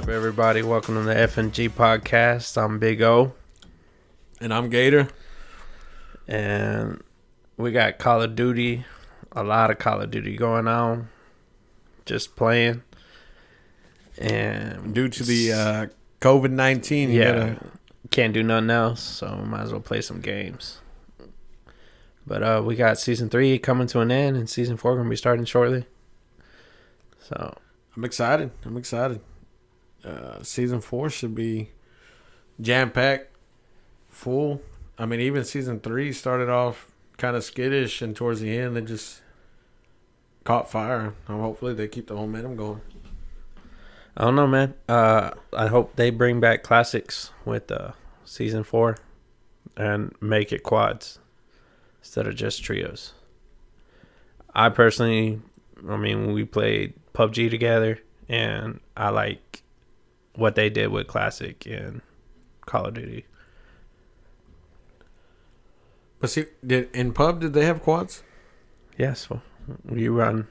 up, everybody? Welcome to the F and G podcast. I'm Big O, And I'm Gator. and we got Call of Duty, a lot of Call of Duty going on. Just playing, and Due to the uh, COVID 19, yeah, gotta. can't do nothing else, so might as well play some games. But uh, we got season three coming to an end, and season four gonna be starting shortly. So I'm excited. I'm excited. Uh, season four should be jam packed, full. I mean, even season three started off kind of skittish, and towards the end, they just caught fire. And hopefully, they keep the momentum going. I don't know, man. Uh, I hope they bring back classics with uh, season four, and make it quads instead of just trios. I personally, I mean, we played PUBG together, and I like what they did with classic and Call of Duty. But see, did in pub did they have quads? Yes, well, you run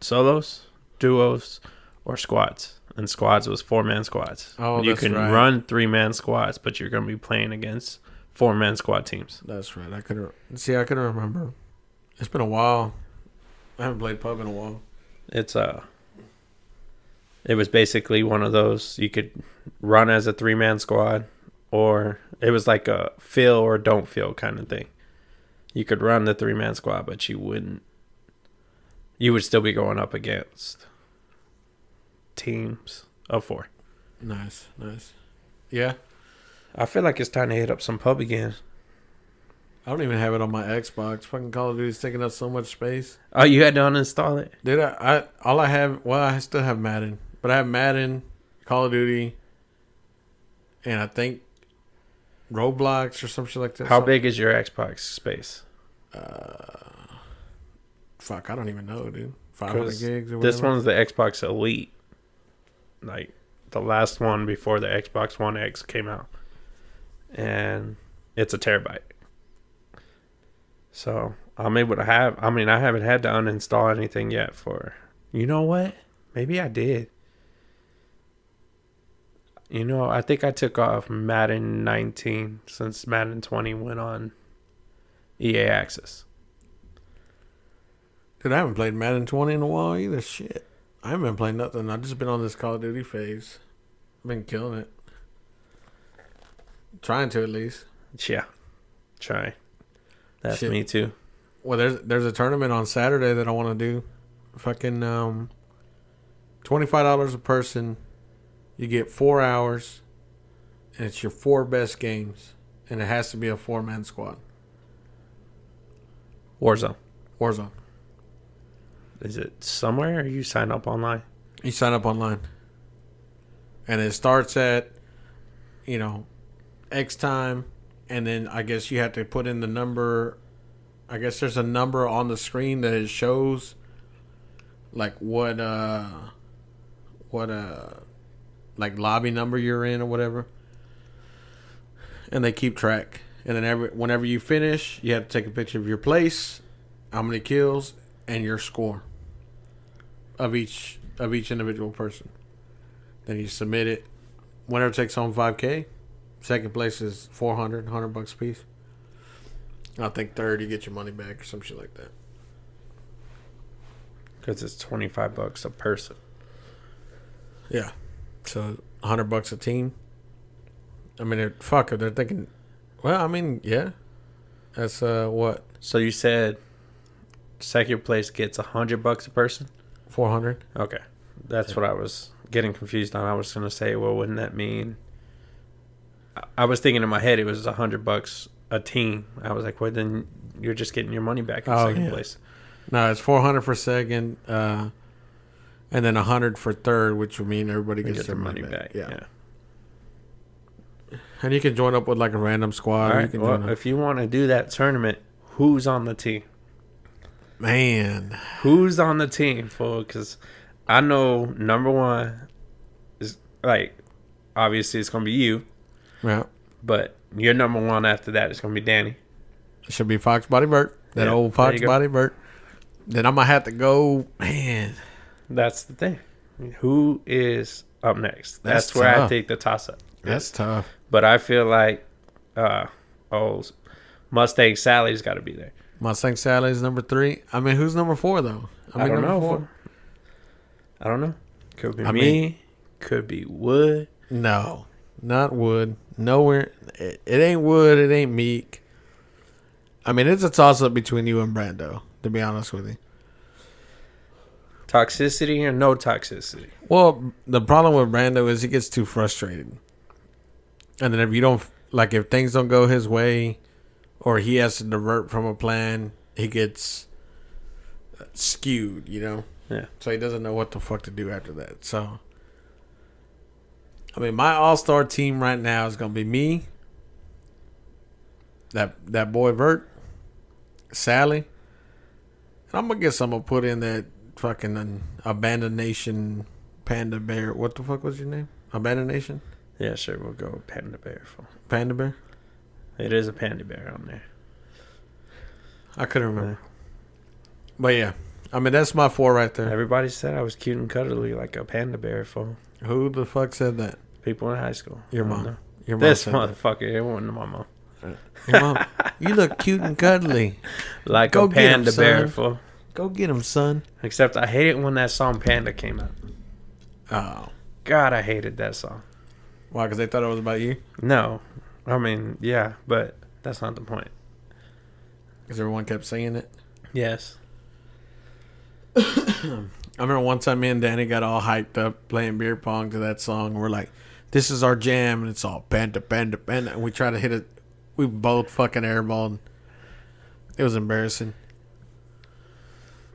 solos, duos, or squads. And squads was four man squads. Oh, you can right. run three man squads, but you're going to be playing against four man squad teams. That's right. I could see. I couldn't remember. It's been a while. I haven't played pub in a while. It's uh it was basically one of those you could run as a three man squad or it was like a feel or don't feel kind of thing. You could run the three man squad, but you wouldn't you would still be going up against teams of four. Nice, nice. Yeah, I feel like it's time to hit up some pub again. I don't even have it on my Xbox. Fucking Call of Duty's taking up so much space. Oh, you had to uninstall it? Did I? I all I have. Well, I still have Madden, but I have Madden, Call of Duty, and I think Roblox or some shit like that. How big is your Xbox space? Uh, fuck, I don't even know, dude. Five hundred gigs or whatever. This one's the Xbox Elite. Like the last one before the Xbox One X came out. And it's a terabyte. So I'm able to have I mean I haven't had to uninstall anything yet for you know what? Maybe I did. You know, I think I took off Madden 19 since Madden 20 went on EA Access. Dude, I haven't played Madden 20 in a while either. Shit, I haven't been playing nothing. I've just been on this Call of Duty phase. I've been killing it. Trying to at least. Yeah. Try. That's Shit. me too. Well, there's there's a tournament on Saturday that I want to do. Fucking um, twenty five dollars a person. You get four hours, and it's your four best games, and it has to be a four man squad. Warzone. Warzone. Is it somewhere or you sign up online? You sign up online, and it starts at, you know, X time, and then I guess you have to put in the number. I guess there's a number on the screen that it shows, like what uh, what uh, like lobby number you're in or whatever, and they keep track. And then every whenever you finish, you have to take a picture of your place, how many kills, and your score of each of each individual person. Then you submit it. Winner takes home 5K. Second place is 400, 100 bucks a piece. I think third, you get your money back or some shit like that. Because it's 25 bucks a person. Yeah. So 100 bucks a team. I mean, they're, fuck, they're thinking, well, I mean, yeah. That's uh what? So you said second place gets 100 bucks a person? 400? Okay. That's what I was getting confused on. I was going to say, well, wouldn't that mean. I- was thinking in my head it was 100 bucks a team. I was like, well, then you're just getting your money back in Oh, second yeah. place. No, it's 400 for second, uh, and then a 100 for third, which would mean everybody You gets get their the money, money back. Yeah. Yeah. And you can join up with like a random squad. All You can Well, if you want to do that tournament, who's on the team? Man, Who's on the team, fool? Because I know number one is like obviously it's gonna be you, yeah, but your number one after that is gonna be Danny. it should be Fox Body Bert. That Yeah, old Fox. Body Bert. Then I'm gonna have to go. Man, That's the thing. Who is up next. That's That's, where I take the toss up. That's tough. But I feel like, uh, oh, Mustang Sally's got to be there. Mustang Sally's number three. I mean, who's number four though? I, don't know. four- I don't know. Could be I me. mean- could be Wood. No, not Wood. Nowhere. It, it ain't Wood. It ain't Meek. I mean, it's a toss up between you and Brando. To be honest with you. Toxicity or no toxicity. Well, the problem with Brando is he gets too frustrated, and then if you don't like, if things don't go his way, or he has to divert from a plan, he gets skewed. You know. Yeah. So he doesn't know what the fuck to do after that. So, I mean, my all star team right now is gonna be me, that that boy Vert, Sally, and I'm gonna guess I'm gonna put in that fucking abandoned nation panda bear. What the fuck was your name? Abandoned nation Yeah, sure. We'll go with Panda Bear. for panda bear. It is a panda bear on there. I couldn't remember. But yeah, I mean that's my four right there. Everybody said I was cute and cuddly like a panda bear. for. Who the fuck said that? People in high school. Your mom. know. Your mom This said that. motherfucker. It wasn't my mom. Your mom. You look cute and cuddly. Like Go a panda bear. son. Go get him, son. Except I hate it when that song Panda came out. Oh, God, I hated that song. why? Because they thought it was about you. No. I mean, yeah, but that's not the point. Because everyone kept singing it. Yes. I remember one time me and Danny got all hyped up playing beer pong to that song. We're like, "This is our jam," and it's all panda, panda, panda. And we try to hit it. We both fucking airballed. It was embarrassing.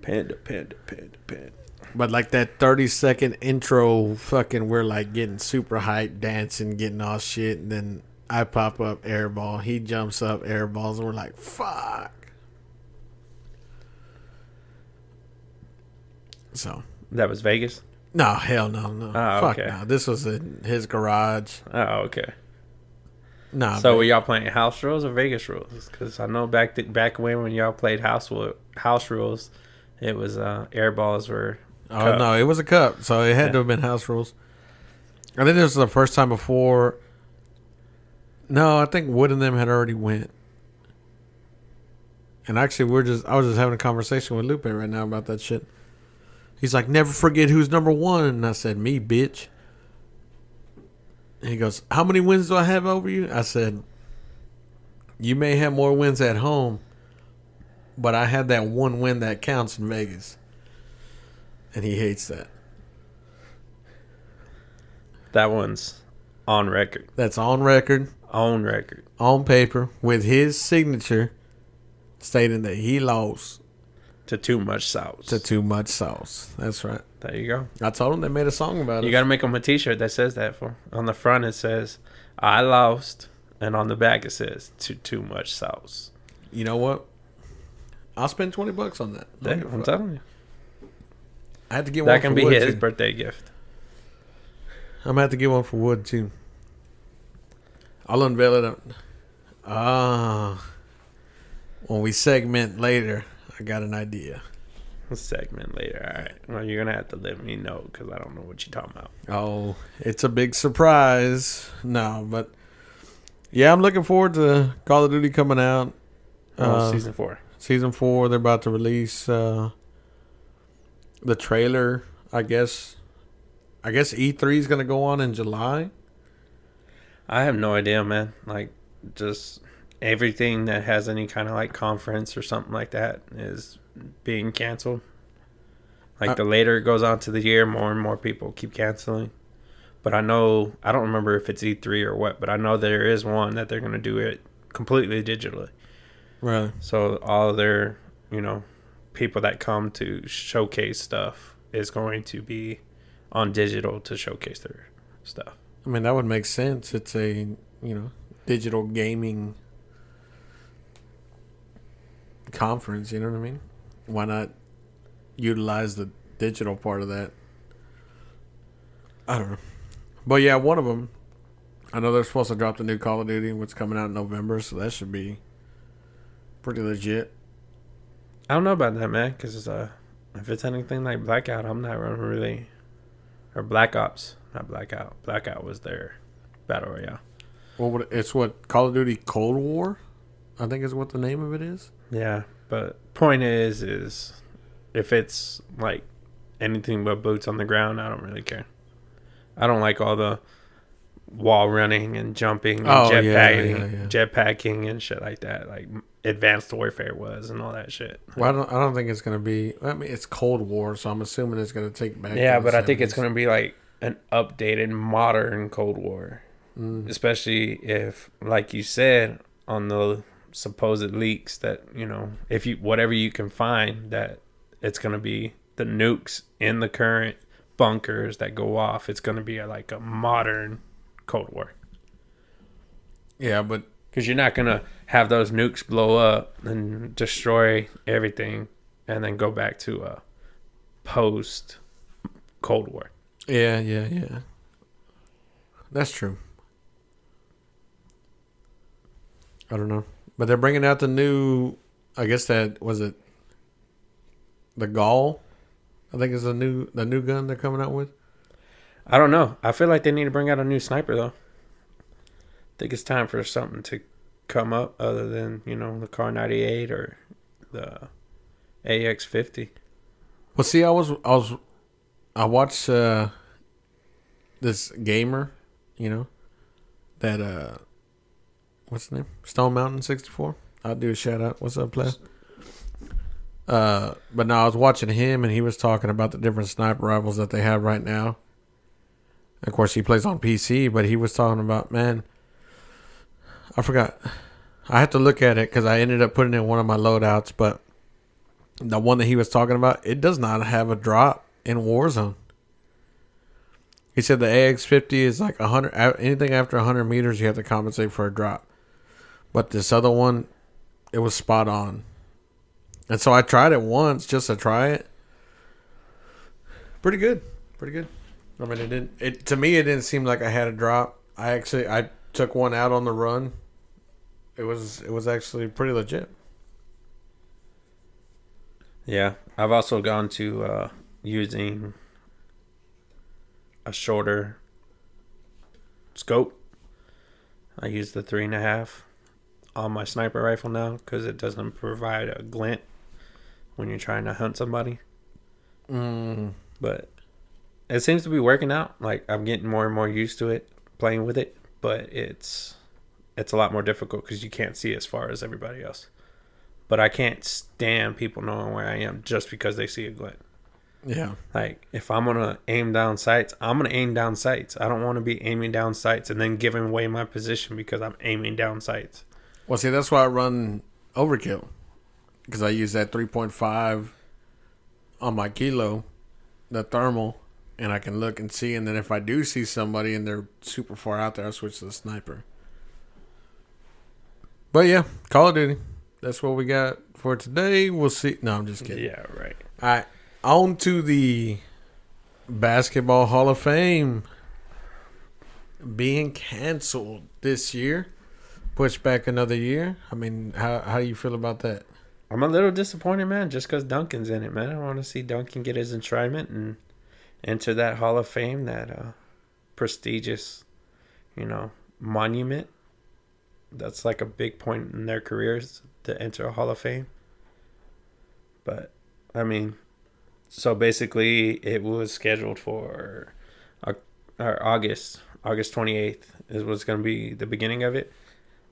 Panda, panda, panda, panda. But like that thirty second intro, fucking, we're like getting super hyped, dancing, getting all shit, and then I pop up airball. He jumps up airballs, and we're like, "Fuck." So That was Vegas? no, hell no, no, Oh, fuck okay. no. This was in his garage. Oh, okay. Nah, so but- were y'all playing house rules or Vegas rules? Because I know back th- back when when y'all played house house rules, it was uh, air balls were. Oh Cup. no, it was a cup, so it had to have been house rules. I think this was the first time before. No, I think Wood and them had already went. And actually, we're just I was just having a conversation with Lupe right now about that shit. He's like, "Never forget who's number one," and I said, "Me, bitch." And he goes, "How many wins do I have over you?" I said, "You may have more wins at home, but I had that one win that counts in Vegas." And he hates that. That one's on record, That's on record, on record. on paper, with his signature stating that he lost To too much sauce. to too much sauce. That's right. there you go. I told him they made a song about it. You it. got to make them a T-shirt that says that. For on the front it says "I lost," and on the back it says "Too too much sauce." you know what? I'll spend twenty bucks on that. I don't There, give a I'm telling you, I had to get one. that can for be Wood, his too. birthday gift. I'm gonna have to get one for Wood too. I'll unveil it. Ah, when we segment later, I got an idea. Segment later. All right. Well, you're gonna have to let me know because I don't know what you're talking about. Oh, it's a big surprise. No, but yeah, I'm looking forward to Call of Duty coming out. Oh, Uh, season four. Season four, they're about to release uh, the trailer. I guess. I guess E3 is gonna go on in July. I have no idea, man. Like, just everything that has any kind of like conference or something like that is being canceled. Like, Uh, the later it goes on to the year, more and more people keep canceling. But I know, I don't remember if it's E3 or what, but I know there is one that they're going to do it completely digitally. Right. So, all of their, you know, people that come to showcase stuff is going to be on digital to showcase their stuff. I mean, that would make sense. It's a you know digital gaming conference. You know what I mean? Why not utilize the digital part of that? I don't know, but yeah, one of them. I know they're supposed to drop the new Call of Duty, what's coming out in November, so that should be pretty legit. I don't know about that, man. Because uh, if it's anything like Blackout, I'm not really, or Black Ops. not Blackout. Blackout was their battle royale. Well, it's what Call of Duty Cold War, I think is what the name of it is. Yeah, but point is, is if it's like anything but boots on the ground, I don't really care. I don't like all the wall running and jumping and Oh, jetpacking, yeah, yeah. jetpacking and shit like that. Like advanced warfare was and all that shit. Well, I don't. I don't think it's gonna be. I mean, it's Cold War, so I'm assuming it's gonna take back. Yeah, but I think it's going to be like an updated, modern Cold War. Mm. Especially if, like you said, on the supposed leaks that, you know, if you, whatever you can find, that it's going to be the nukes in the current bunkers that go off. It's going to be a, like a modern Cold War. Yeah, but Because you're not going to have those nukes blow up and destroy everything and then go back to a post Cold War. yeah, yeah, yeah. That's true. I don't know, but they're bringing out the new. I guess that was it. The Grau, I think is the new the new gun they're coming out with. I don't know. I feel like they need to bring out a new sniper though. I think it's time for something to come up other than you know the Kar98 or the AX50. Well, see, I was I was I watched uh, this gamer, you know, that uh, what's his name? Stone Mountain sixty four. I'll do a shout out. What's up, player? Uh, but no, I was watching him, and he was talking about the different sniper rifles that they have right now. Of course, he plays on PC, but he was talking about man. I forgot. I have to look at it because I ended up putting in one of my loadouts, but the one that he was talking about, it does not have a drop in Warzone. He said the AX50 is like 100 anything after 100 meters you have to compensate for a drop. But this other one it was spot on. And so I tried it once just to try it. Pretty good. Pretty good. I mean it didn't it to me it didn't seem like I had a drop. I actually I took one out on the run. It was it was actually pretty legit. Yeah, I've also gone to uh, using a shorter scope. I use the three and a half on my sniper rifle now because it doesn't provide a glint when you're trying to hunt somebody. Mm. But it seems to be working out. Like I'm getting more and more used to it, playing with it. But it's it's a lot more difficult because you can't see as far as everybody else. But I can't stand people knowing where I am just because they see a glint. Yeah. Like if I'm gonna aim down sights, I'm gonna aim down sights. I don't want to be aiming down sights and then giving away my position because I'm aiming down sights. Well, see, that's why I run overkill because I use that 3.5 on my kilo, the thermal, and I can look and see. And then if I do see somebody and they're super far out there, I switch to the sniper. But yeah, Call of Duty. That's what we got for today. We'll see. No, I'm just kidding. Yeah, right. All right, on to the Basketball Hall of Fame being canceled this year, pushed back another year. I mean, how how do you feel about that? I'm a little disappointed, man, just because Duncan's in it, man. I want to see Duncan get his enshrinement and enter that Hall of Fame, that uh, prestigious, you know, monument. That's like a big point in their careers to enter a Hall of Fame. But, I mean, so basically, it was scheduled for or August, August 28th is what's going to be the beginning of it.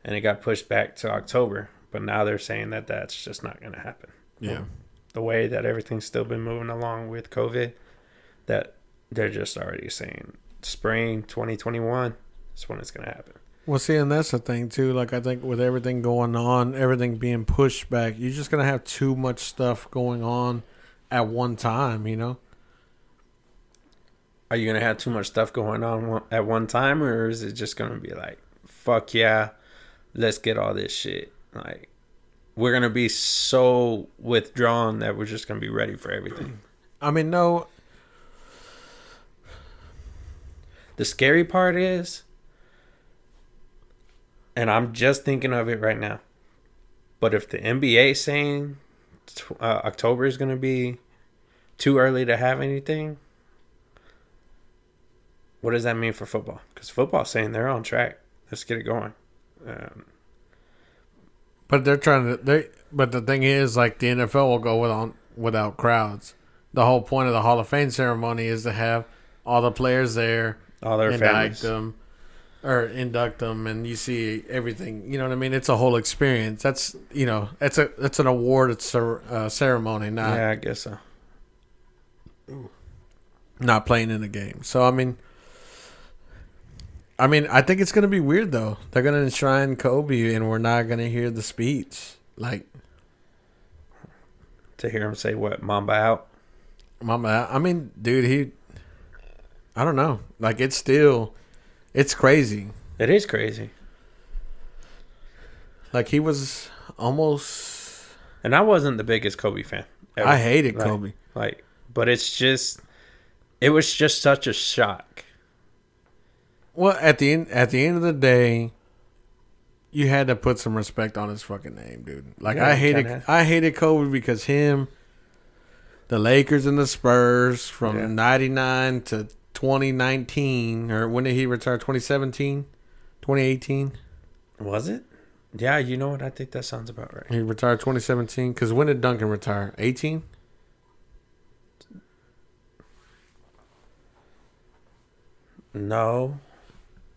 And it got pushed back to October. But now they're saying that that's just not going to happen. Yeah, The way that everything's still been moving along with COVID, that they're just already saying spring 2021 is when it's going to happen. Well, see, and that's the thing too. Like, I think with everything going on, everything being pushed back, you're just gonna have too much stuff going on at one time. You know? Are you going to have too much stuff going on at one time, or is it just going to be like, fuck yeah, let's get all this shit? Like, we're going to be so withdrawn that we're just going to be ready for everything. I mean, no. The scary part is, and I'm just thinking of it right now, but if the NBA saying uh, October is going to be too early to have anything, what does that mean for football? Because football's saying they're on track. Let's get it going. Um, But they're trying to. They. But the thing is, like the NFL will go without without crowds. The whole point of the Hall of Fame ceremony is to have all the players there, all their induct families. them, or induct them, and you see everything. You know what I mean? It's a whole experience. That's you know, it's a it's an award. It's a uh, ceremony, not Yeah, I guess so. not playing in the game. So I mean, I mean, I think it's gonna be weird though. They're gonna enshrine Kobe, and we're not gonna hear the speech. Like, To hear him say what Mamba out. Mama, I mean, dude, he, I don't know. Like, it's still, it's crazy. It is crazy. Like he was almost. And I wasn't the biggest Kobe fan. ever. I hated Like- Kobe. Like, but it's just, it was just such a shock. Well, at the end, at the end of the day, you had to put some respect on his fucking name, dude. Like Yeah, I hated, kinda- I hated Kobe because him, the Lakers and the Spurs from Yeah. '99 to 2019, or when did he retire? 2017, 2018. Was it? Yeah, you know what? I think that sounds about right. He retired 2017. Because when did Duncan retire? 18. No,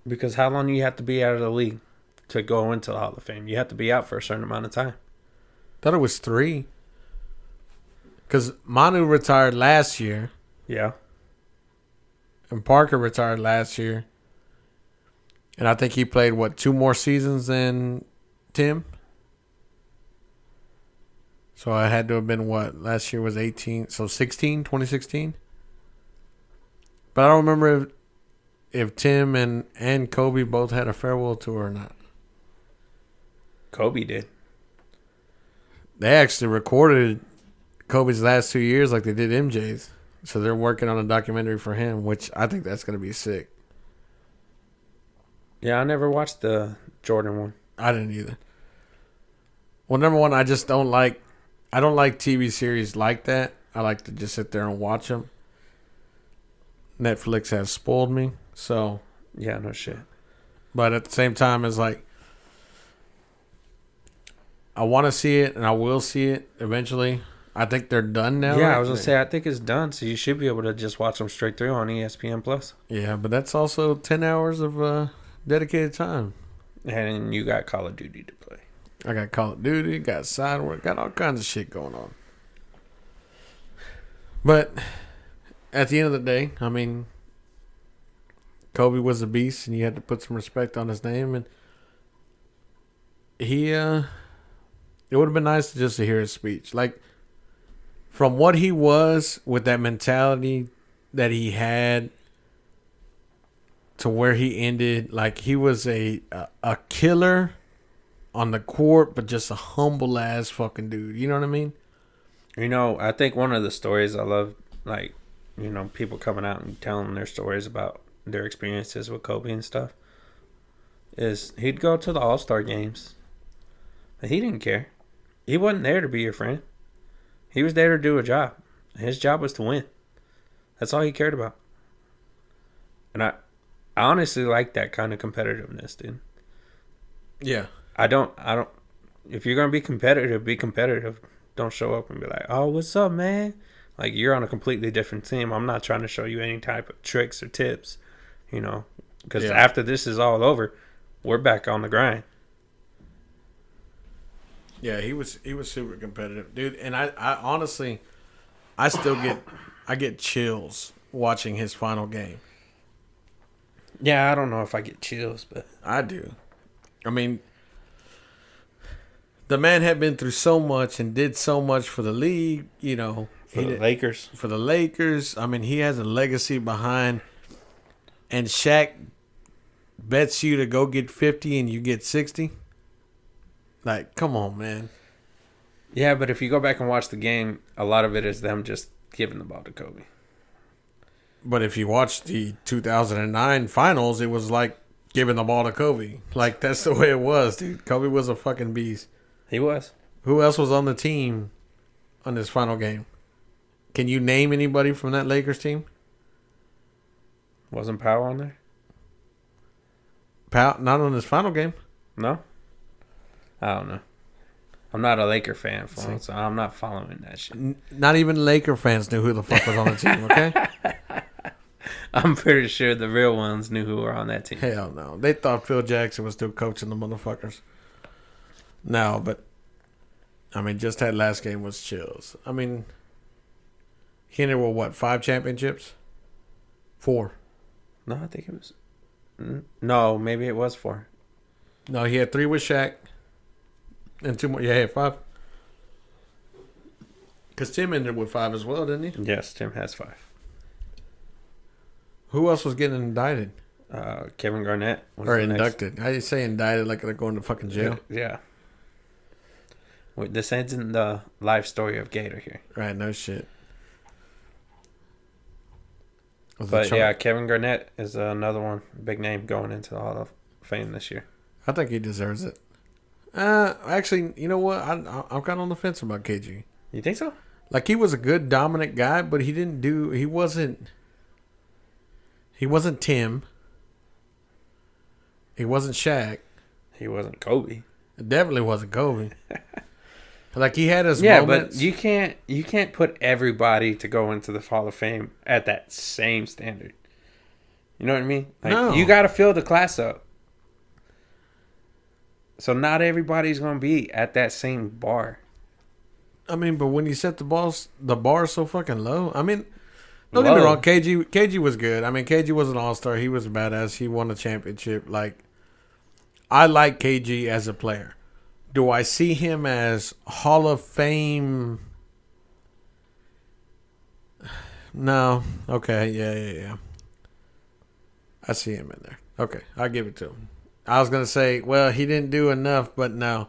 because how long you have to be out of the league to go into the Hall of Fame? You have to be out for a certain amount of time. Thought it was three. Because Manu retired last year, Yeah. And Parker retired last year. And I think he played, what, two more seasons than Tim? So I had to have been, what, last year was 18, so 16, 2016? But I don't remember if, if Tim and, and Kobe both had a farewell tour or not. Kobe did. They actually recorded Kobe's last two years like they did MJ's. So they're working on a documentary for him, which I think that's going to be sick. Yeah, I never watched the Jordan one. I didn't either. Well, number one, I just don't like. I don't like TV series like that. I like to just sit there and watch them. Netflix has spoiled me, so. Yeah, no shit. But at the same time, it's like I want to see it, and I will see it eventually. I think they're done now. yeah, I was gonna say I think it's done, so you should be able to just watch them straight through on ESPN Plus. Yeah, but that's also ten hours of uh, dedicated time. And you got Call of Duty to play. I got Call of Duty, got side work, got all kinds of shit going on. But at the end of the day, I mean, Kobe was a beast, and you had to put some respect on his name. And he, uh, it would have been nice to just to hear his speech, like from what he was with that mentality that he had to where he ended. Like he was a a, a killer on the court, but just a humble ass fucking dude. You know what I mean? You know, I think one of the stories I love, like, you know, people coming out and telling their stories about their experiences with Kobe and stuff, is he'd go to the All Star games. But he didn't care. He wasn't there to be your friend. He was there to do a job. His job was to win. That's all he cared about. And I, I honestly like that kind of competitiveness, dude. Yeah. I don't. I don't. If you're gonna be competitive, be competitive. Don't show up and be like, "Oh, what's up, man?" Like you're on a completely different team. I'm not trying to show you any type of tricks or tips, you know, because Yeah. after this is all over, we're back on the grind. Yeah, he was he was super competitive, dude. And I, I honestly, I still get I get chills watching his final game. Yeah, I don't know if I get chills, but I do. I mean, the man had been through so much and did so much for the league. You know, for he the did- Lakers, for the Lakers. I mean, he has a legacy behind. And Shaq bets you to go get fifty and you get sixty. Like, come on, man. yeah. But if you go back and watch the game, a lot of it is them just giving the ball to Kobe. But if you watch the 2009 finals, it was like giving the ball to Kobe. Like that's the way it was, dude. Kobe was a fucking beast. He was. Who else was on the team on this final game? Can you name anybody from that Lakers team? Wasn't Powell on there? Powell not on this final game. No. I don't know. I'm not a Laker fan, so I'm not following that shit. N- not even Laker fans knew who the fuck was on the team. Okay. I'm pretty sure the real ones knew who were on that team. Hell no. They thought Phil Jackson was still coaching the motherfuckers. No, but I mean, just that last game was chills. I mean, he ended with what five championships? Four. No, I think it was. No, maybe it was four. No, he had three with Shaq, and two more. Yeah, five. Because Tim ended with five as well, didn't he? Yes, Tim has five. Who else was getting indicted Uh, Kevin Garnett was or next- inducted? How do you say indicted like they're going to fucking jail? Yeah. Wait, this isn't the life story of Gator here, Right? No shit. Was but yeah, Kevin Garnett is another one, big name going into the Hall of Fame this year. I think he deserves it. Uh, actually, you know what? I, I I'm kind of on the fence about KG. You think so? Like he was a good dominant guy, but he didn't do. He wasn't. He wasn't Tim. He wasn't Shaq. He wasn't Kobe. It definitely wasn't Kobe. like he had his yeah, moments. but you can't you can't put everybody to go into the Hall of Fame at that same standard. You know what I mean? Like No. you got to fill the class up. So not everybody's going to be at that same bar. I mean, but when you set the balls, the bar so fucking low. I mean, don't get me wrong. KG, KG was good. I mean, KG was an all star. He was a badass. He won a championship. Like, I like KG as a player. Do I see him as Hall of Fame? No. Okay. Yeah. Yeah. Yeah. I see him in there. Okay, I'll give it to him. I was gonna say, well, he didn't do enough, but no.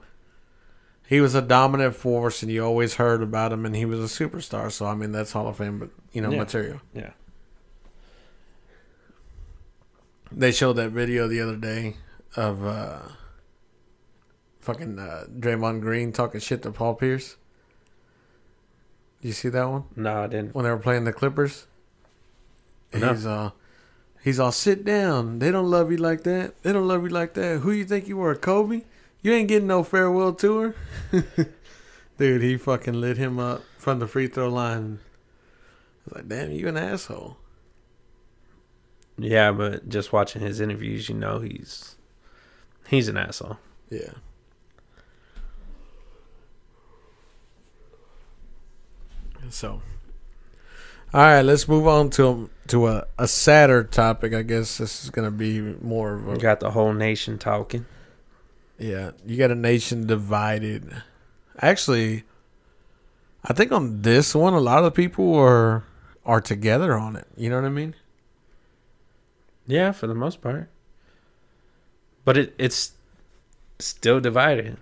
He was a dominant force, and you always heard about him, and he was a superstar. So I mean, that's Hall of Fame, but you know, Yeah. material. Yeah. They showed that video the other day of uh, fucking uh, Draymond Green talking shit to Paul Pierce. You see that one No, I didn't. when they were playing the Clippers? No. He's uh, he's all sit down. They don't love you like that. They don't love you like that. Who you think you were, Kobe? You ain't getting no farewell tour, dude. He fucking lit him up from the free throw line. I was like, damn, you an asshole. Yeah, but just watching his interviews, you know he's he's an asshole. Yeah. So, all right, let's move on to to a, a sadder topic. I guess this is gonna be more of a got the whole nation talking. yeah. You got a nation divided. Actually, I think on this one, a lot of people are are together on it. You know what I mean? Yeah, for the most part. But it it's still divided.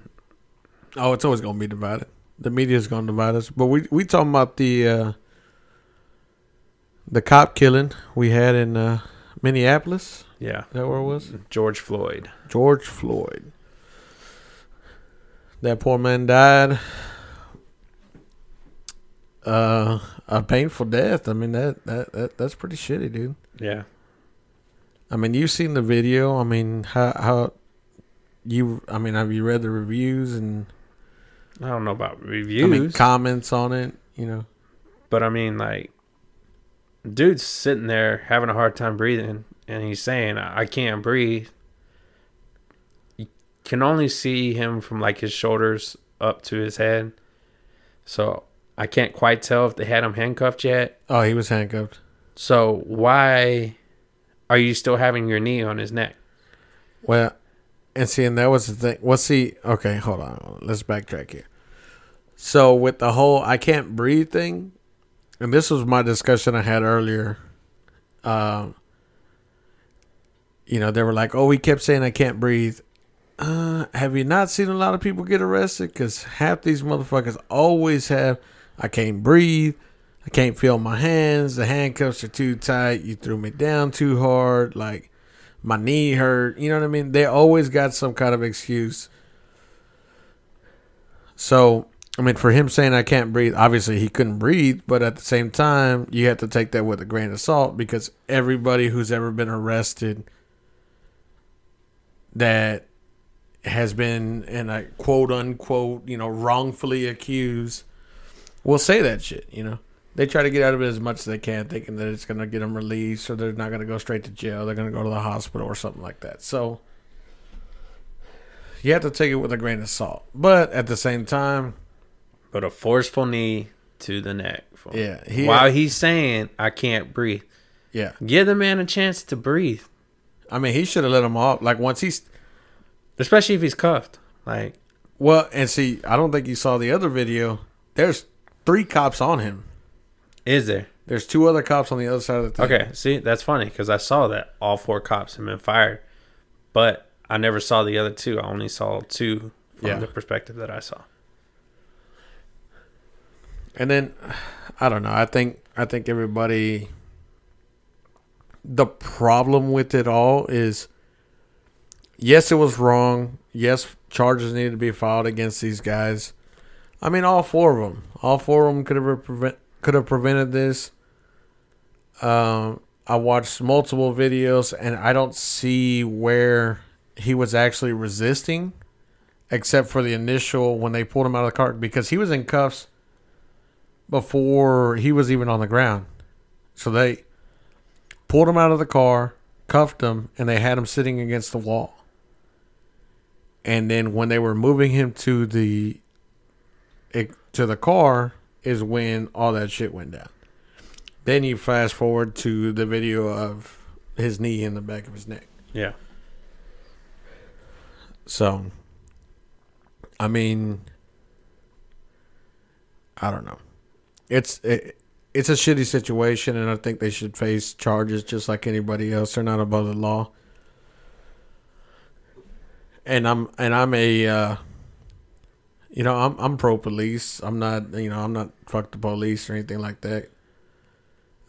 Oh, it's always gonna be divided. The media's gonna divide us. But we we talking about the uh the cop killing we had in uh Minneapolis. Yeah. Is that where it was? George Floyd. George Floyd. That poor man died. Uh a painful death. I mean that that, that that's pretty shitty, dude. Yeah. I mean, you've seen the video. I mean, how how you? I mean, have you read the reviews and I don't know about reviews. I mean comments on it? You know, but I mean like dude's sitting there having a hard time breathing and he's saying I can't breathe. You can only see him from like his shoulders up to his head. So I can't quite tell if they had him handcuffed yet. oh, he was handcuffed. So why are you still having your knee on his neck? Well, and see, and that was the thing. Well, see, okay, hold on. Let's backtrack here. So with the whole "I can't breathe" thing, and this was my discussion I had earlier. Um, you know, they were like, "Oh, he kept saying I can't breathe." Uh, have you not seen a lot of people get arrested? Because half these motherfuckers always have, "I can't breathe." I can't feel my hands. The handcuffs are too tight. You threw me down too hard. Like my knee hurt. You know what I mean? They always got some kind of excuse. So I mean, for him saying I can't breathe, obviously he couldn't breathe, but at the same time, you have to take that with a grain of salt because everybody who's ever been arrested that has been in a quote unquote, you know, wrongfully accused will say that shit, you know. They try to get out of it as much as they can, thinking that it's going to get them released or they're not going to go straight to jail. They're going to go to the hospital or something like that. So you have to take it with a grain of salt. But at the same time, But a forceful knee to the neck. Yeah, he- While he's saying, I can't breathe. yeah. Give the man a chance to breathe. I mean, he should have let him off. Like once he's Especially if he's cuffed. Like, well, and see, I don't think you saw the other video. There's three cops on him. is there? There's two other cops on the other side of the thing. Okay, see, that's funny because I saw that all four cops have been fired, but I never saw the other two. I only saw two from Yeah. the perspective that I saw. And then I don't know. I think I think everybody the problem with it all is yes, it was wrong. Yes, charges needed to be filed against these guys. I mean, all four of them. All four of them could have prevent could have prevented this. Um, I watched multiple videos, and I don't see where he was actually resisting, except for the initial when they pulled him out of the car because he was in cuffs before he was even on the ground. So they pulled him out of the car, cuffed him, and they had him sitting against the wall. And then when they were moving him to the to the car is when all that shit went down. Then you fast forward to the video of his knee in the back of his neck. Yeah. So, I mean, I don't know. It's it, it's a shitty situation, and I think they should face charges just like anybody else. They're not above the law. And I'm and I'm a, uh, you know, I'm I'm pro police. I'm not, you know, I'm not fuck the police or anything like that.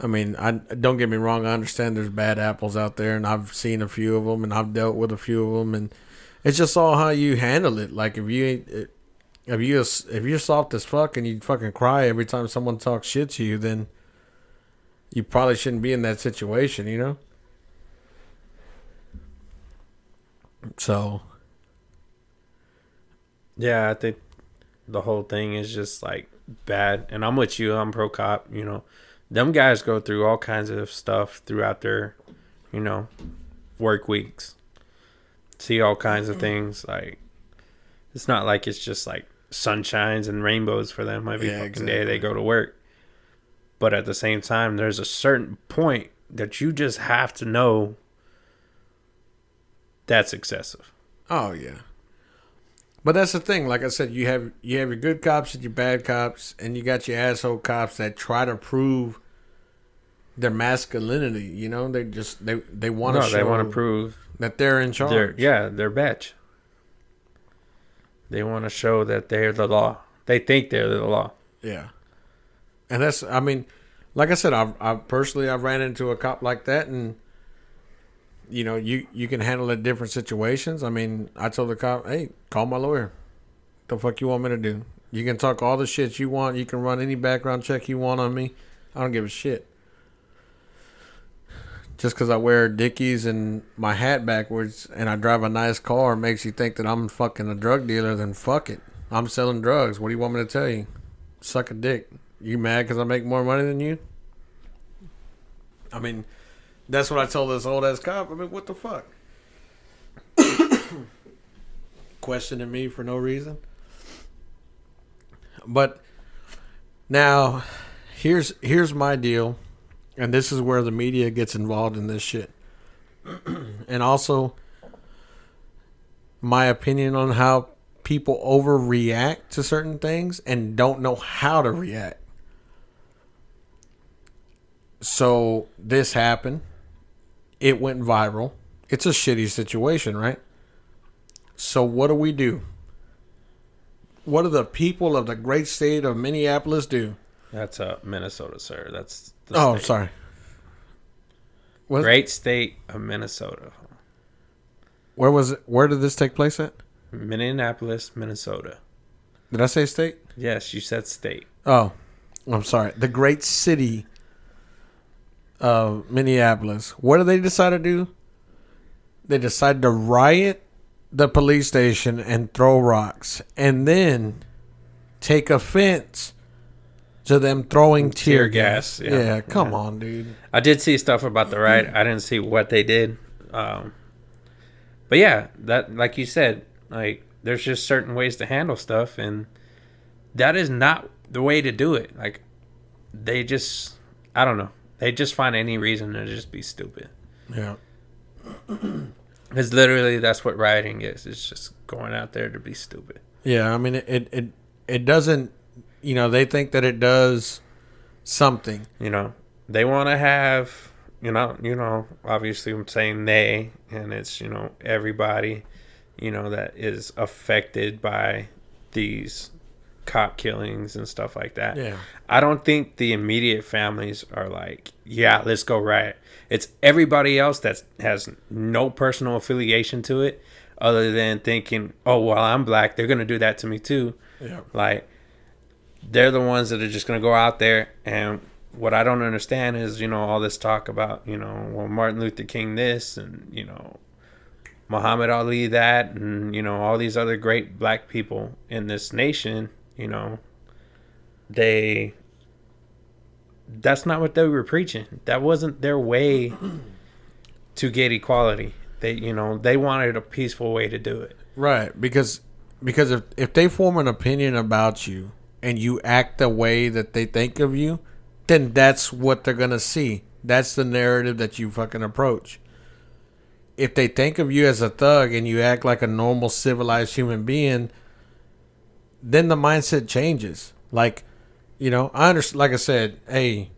I mean, I don't get me wrong. I understand there's bad apples out there, and I've seen a few of them, and I've dealt with a few of them, and it's just all how you handle it. Like if you ain't, if you if you're soft as fuck and you fucking cry every time someone talks shit to you, then you probably shouldn't be in that situation, you know. So Yeah, I think the whole thing is just like bad. And I'm with you. I'm pro cop. You know, them guys go through all kinds of stuff throughout their, you know, work weeks. See all kinds of things. Like, it's not like it's just like sunshines and rainbows for them every Yeah, fucking day they go to work. But at the same time, there's a certain point that you just have to know that's excessive. Oh yeah. But that's the thing. Like I said, you have you have your good cops and your bad cops, and you got your asshole cops that try to prove their masculinity. You know, they just they they want to No, show they want to prove that they're in charge. They're, yeah, they're bitch. They want to show that they're the law. They think they're the law. Yeah. And that's, I mean, like I said, I, I personally, I ran into a cop like that, and you know, you you can handle it different situations. I mean, I told the cop, hey, call my lawyer. The fuck you want me to do? You can talk all the shit you want. You can run any background check you want on me. I don't give a shit. Just because I wear Dickies and my hat backwards and I drive a nice car makes you think that I'm fucking a drug dealer, then fuck it. I'm selling drugs. What do you want me to tell you? Suck a dick. You mad because I make more money than you? I mean, that's what I told this old ass cop. I mean, what the fuck? Questioning me for no reason. But now, here's here's my deal, and this is where the media gets involved in this shit, and also my opinion on how people overreact to certain things and don't know how to react. So this happened. It went viral. It's a shitty situation, right? So what do we do? What do the people of the great state of Minneapolis do? That's uh, Minnesota, sir. That's Oh, state. sorry. What, Great state of Minnesota. Where was it? Where did this take place at? Minneapolis, Minnesota. Did I say state? Yes, you said state. Oh, I'm sorry. The great city of Minneapolis. What did they decide to do? They decided to riot the police station and throw rocks, and then take offense to them throwing tear, Tear gas. gas, Yeah, yeah. come Yeah. on, dude. I did see stuff about the riot. I didn't see what they did. Um, but yeah, that like you said, like there's just certain ways to handle stuff, and that is not the way to do it. Like they just, I don't know, they just find any reason to just be stupid. Yeah. Because literally, that's what rioting is. It's just going out there to be stupid. Yeah, I mean it, it it it doesn't you know, they think that it does something. You know, they want to have, you know, you know. Obviously, I'm saying they, and it's you know everybody, you know, that is affected by these cop killings and stuff like that. Yeah. I don't think the immediate families are like, yeah, let's go riot. It's everybody else that has no personal affiliation to it, other than thinking, oh, well, I'm black, they're gonna do that to me too. Yeah. Like, they're the ones that are just gonna go out there. And what I don't understand is, you know, all this talk about, you know, well, Martin Luther King this, and you know, Muhammad Ali that, and you know, all these other great black people in this nation. You know, they that's not what they were preaching. That wasn't their way to get equality. They, you know, they wanted a peaceful way to do it. Right, because because if if they form an opinion about you and you act the way that they think of you, then that's what they're gonna see. That's the narrative that you fucking approach. If they think of you as a thug and you act like a normal civilized human being, then the mindset changes. Like, you know, I understand. Like I said, hey,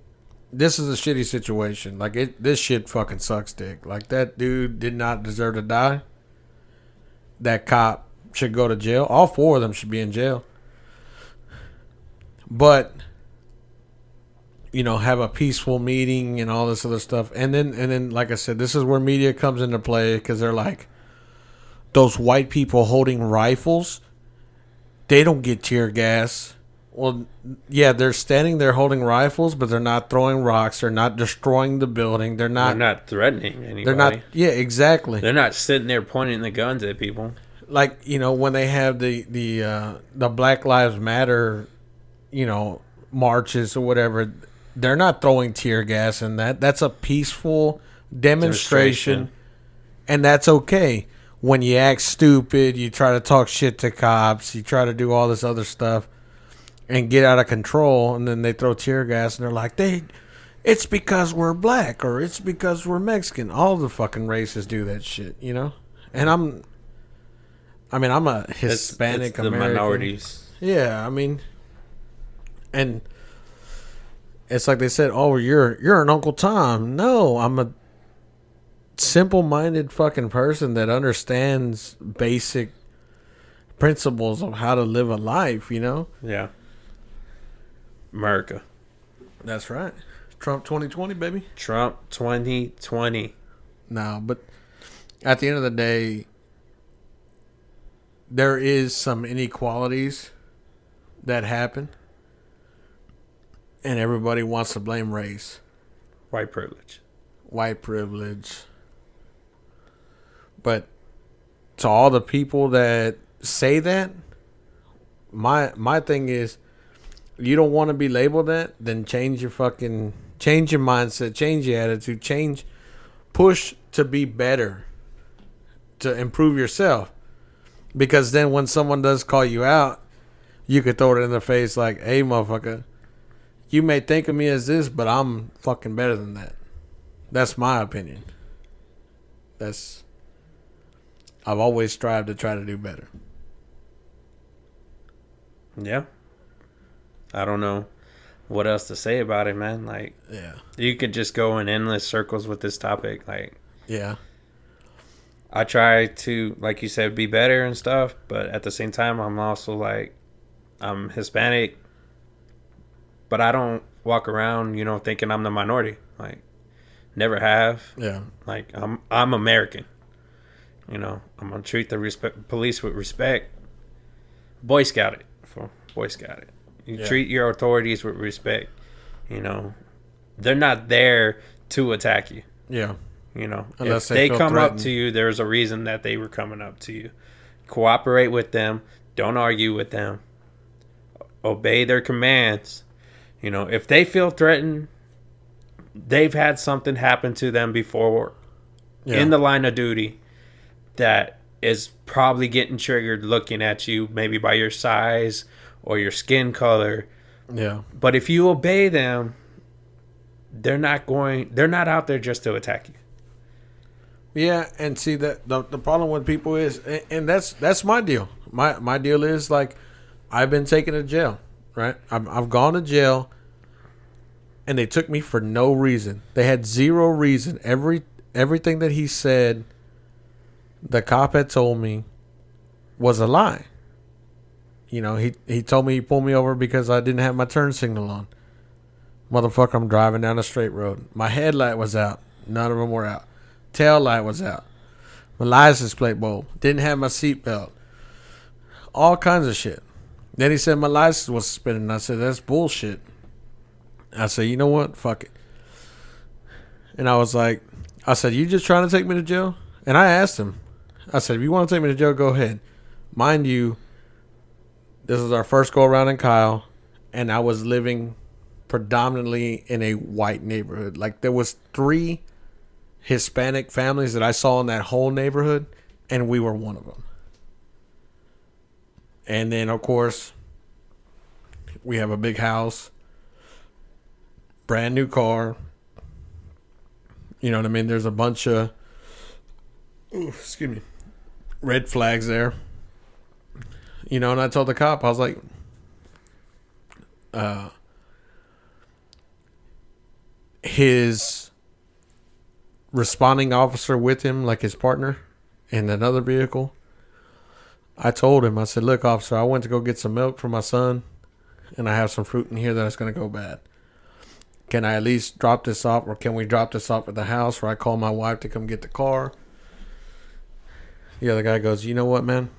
this is a shitty situation. Like it, this shit fucking sucks, dick. Like that dude did not deserve to die that cop should go to jail. All four of them should be in jail. But you know, have a peaceful meeting and all this other stuff. And then and then like I said, this is where media comes into play cuz they're like those white people holding rifles, they don't get tear gas. Well, yeah, they're standing there holding rifles, but they're not throwing rocks. They're not destroying the building. They're not They're not. not threatening anybody. They're not. Yeah, exactly. They're not sitting there pointing the guns at people. like you know when they have the the uh, the Black Lives Matter, you know marches or whatever, they're not throwing tear gas in that. That's a peaceful demonstration, Demonstration. and that's okay. When you act stupid, you try to talk shit to cops, you try to do all this other stuff, and get out of control, and then they throw tear gas, and they're like they. It's because we're black, or it's because we're Mexican. All the fucking races do that shit, you know. And I'm I mean, I'm a Hispanic it's the American. minorities. Yeah, I mean, and it's like they said, "Oh, you're you're an Uncle Tom." No, I'm a simple-minded fucking person that understands basic principles of how to live a life. You know. Yeah. America. That's right. Trump 2020, baby. Trump 2020. No, but at the end of the day, there is some inequalities that happen, and everybody wants to blame race, White privilege. white privilege. But to all the people that say that, my my thing is, you don't want to be labeled that, then change your fucking change your mindset, change your attitude, change push to be better, to improve yourself. Because then when someone does call you out, you could throw it in their face like, "Hey, motherfucker, you may think of me as this, but I'm fucking better than that." That's my opinion. That's I've always strived to try to do better. Yeah. I don't know what else to say about it, man. Like, Yeah. you could just go in endless circles with this topic. Like, Yeah. I try to, like you said, be better and stuff, but at the same time, I'm also like, I'm Hispanic, but I don't walk around, you know, thinking I'm the minority. Like, never have. Yeah. Like, I'm I'm American. You know, I'm gonna treat the respect police with respect. Boy Scout it for Boy Scout it. You Yeah. treat your authorities with respect. You know, they're not there to attack you. Yeah. You know, Unless if they they, come up to you, there's a reason that they were coming up to you. Cooperate with them. Don't argue with them. Obey their commands. You know, if they feel threatened, they've had something happen to them before Yeah. in the line of duty that is probably getting triggered looking at you, maybe by your size or your skin color. yeah. But if you obey them, they're not going. They're not out there just to attack you. Yeah, and see that the, the problem with people is, and, and that's that's my deal. My my deal is like, I've been taken to jail, right? I've, I've gone to jail, and they took me for no reason. They had zero reason. Every everything that he said, the cop had told me, was a lie. You know, he he told me he pulled me over because I didn't have my turn signal on. Motherfucker, I'm driving down a straight road. My headlight was out. None of them were out. Tail light was out. My license plate bulb. Didn't have my seatbelt. All kinds of shit. Then he said my license was suspended. And I said, that's bullshit. I said, you know what? Fuck it. And I was like, I said, you just trying to take me to jail? And I asked him, I said, if you want to take me to jail, go ahead. Mind you, this is our first go around in Kyle, and I was living predominantly in a white neighborhood. Like there was three Hispanic families that I saw in that whole neighborhood, and we were one of them. And then, of course, we have a big house, brand new car. You know what I mean? There's a bunch of, excuse me, red flags there. You know, and I told the cop, I was like, uh, his responding officer with him, like his partner, in another vehicle. I told him, I said, "Look, officer, I went to go get some milk for my son, and I have some fruit in here that's going to go bad. Can I at least drop this off, or can we drop this off at the house, or I call my wife to come get the car?" The other guy goes, "You know what, man?"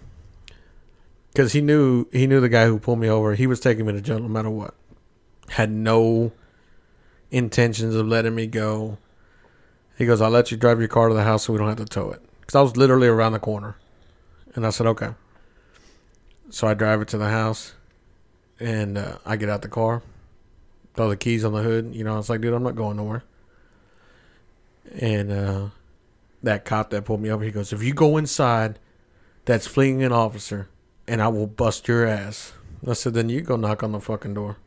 Because he knew he knew the guy who pulled me over. He was taking me to jail no matter what. Had no intentions of letting me go. He goes, I'll let you drive your car to the house so we don't have to tow it. Because I was literally around the corner. And I said, okay. So I drive it to the house. And uh, I get out the car. Throw the keys on the hood. You know, I was like, dude, I'm not going nowhere. And uh, that cop that pulled me over, he goes, if you go inside, that's fleeing an officer, and I will bust your ass. I said, then you go knock on the fucking door.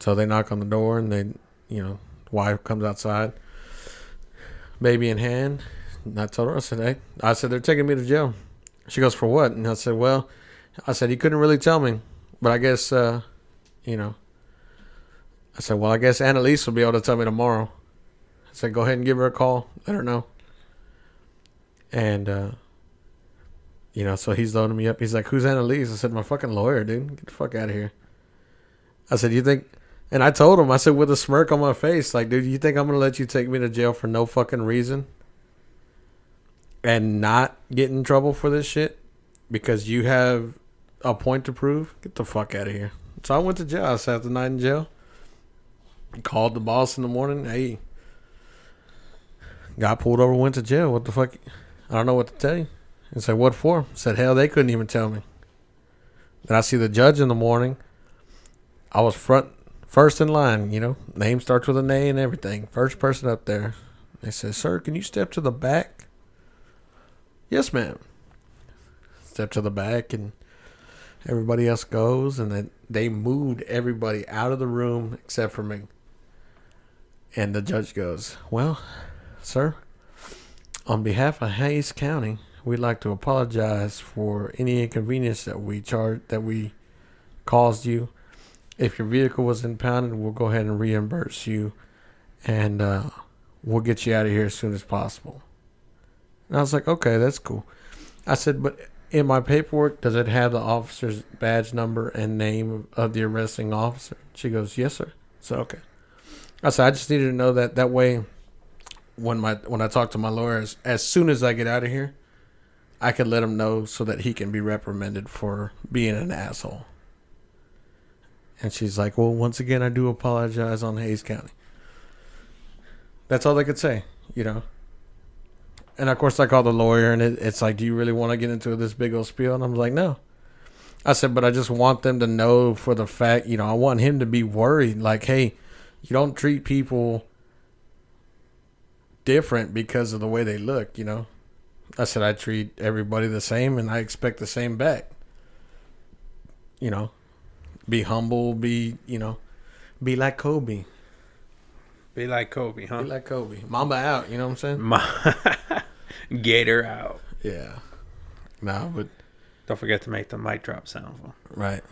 So they knock on the door, and they, you know, wife comes outside, baby in hand. And I told her, I said, hey, I said, they're taking me to jail. She goes, for what? And I said, well, I said, he couldn't really tell me, but I guess, uh, you know, I said, well, I guess Annalise will be able to tell me tomorrow. I said, go ahead and give her a call, let her know. And, uh, you know, so he's loading me up. He's like, who's Annalise? I said, my fucking lawyer, dude. Get the fuck out of here. I said, you think, and I told him, I said, with a smirk on my face, like, dude, you think I'm going to let you take me to jail for no fucking reason? And not get in trouble for this shit? Because you have a point to prove? Get the fuck out of here. So I went to jail. I sat the night in jail. Called the boss in the morning. Hey, got pulled over, went to jail. What the fuck? I don't know what to tell you. And said, what for? Said, hell, they couldn't even tell me. Then I see the judge in the morning. I was front, first in line, you know. Name starts with an A and everything. First person up there. They said, sir, can you step to the back? Yes, ma'am. Step to the back and everybody else goes. And then they moved everybody out of the room except for me. And the judge goes, well, sir, on behalf of Hays County, we'd like to apologize for any inconvenience that we charged that we caused you. If your vehicle was impounded, we'll go ahead and reimburse you, and uh, we'll get you out of here as soon as possible. And I was like, okay, that's cool. I said, but in my paperwork, does it have the officer's badge number and name of the arresting officer? She goes, yes, sir. So okay. I said, I just needed to know that. That way, when my when I talk to my lawyers, as soon as I get out of here, I could let him know so that he can be reprimanded for being an asshole. And she's like, Well, once again, I do apologize on Hays County. That's all they could say, you know. And of course, I called the lawyer, and it, it's like, Do you really want to get into this big old spiel? And I'm like, No. I said, But I just want them to know for the fact, you know, I want him to be worried. Like, hey, you don't treat people different because of the way they look, you know. I said I treat everybody the same and I expect the same back. You know, be humble, be, you know, be like Kobe. Be like Kobe, huh? Be like Kobe. Mamba out, you know what I'm saying? Gator out. Yeah. No, but Don't forget to make the mic drop sound. right.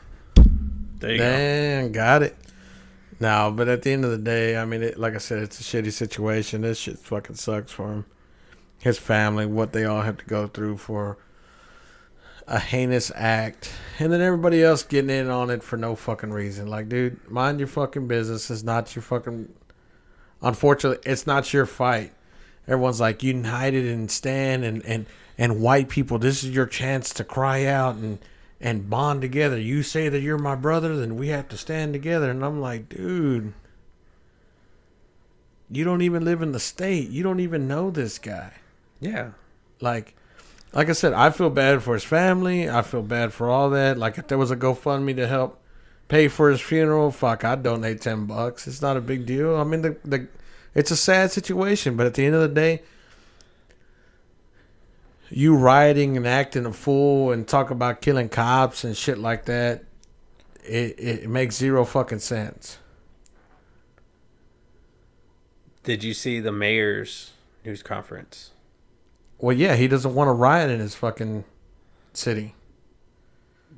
There you go. Damn, got it. No, but at the end of the day, I mean, it, like I said, it's a shitty situation. This shit fucking sucks for him, his family, what they all have to go through for a heinous act, and then everybody else getting in on it for no fucking reason. Like, dude, mind your fucking business. It's not your fucking. Unfortunately, it's not your fight. Everyone's like united and stand and and and white people. This is your chance to cry out and and bond together. You say that you're my brother, then we have to stand together. And I'm like, dude, you don't even live in the state. You don't even know this guy. Yeah. Like, like I said, I feel bad for his family. I feel bad for all that. Like, if there was a GoFundMe to help pay for his funeral, fuck, I'd donate ten bucks. It's not a big deal. I mean, the the it's a sad situation, but at the end of the day, you rioting and acting a fool and talk about killing cops and shit like that, it it makes zero fucking sense. Did you see the mayor's news conference? Well, yeah, he doesn't want to riot in his fucking city.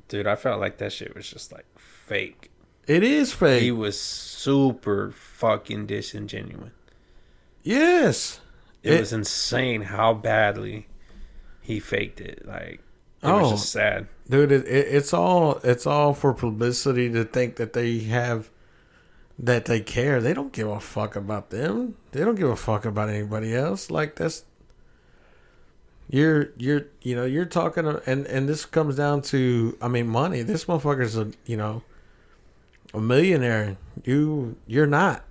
Dude, I felt like that shit was just like fake. It is fake. He was super fucking disingenuous. yes. It, It- was insane how badly he faked it. Like it Oh. was just sad. dude it, it, it's all it's all for publicity to think that they have that they care they don't give a fuck about them they don't give a fuck about anybody else like that's you're you're you know you're talking and and this comes down to i mean money this motherfucker's a you know a millionaire you you're not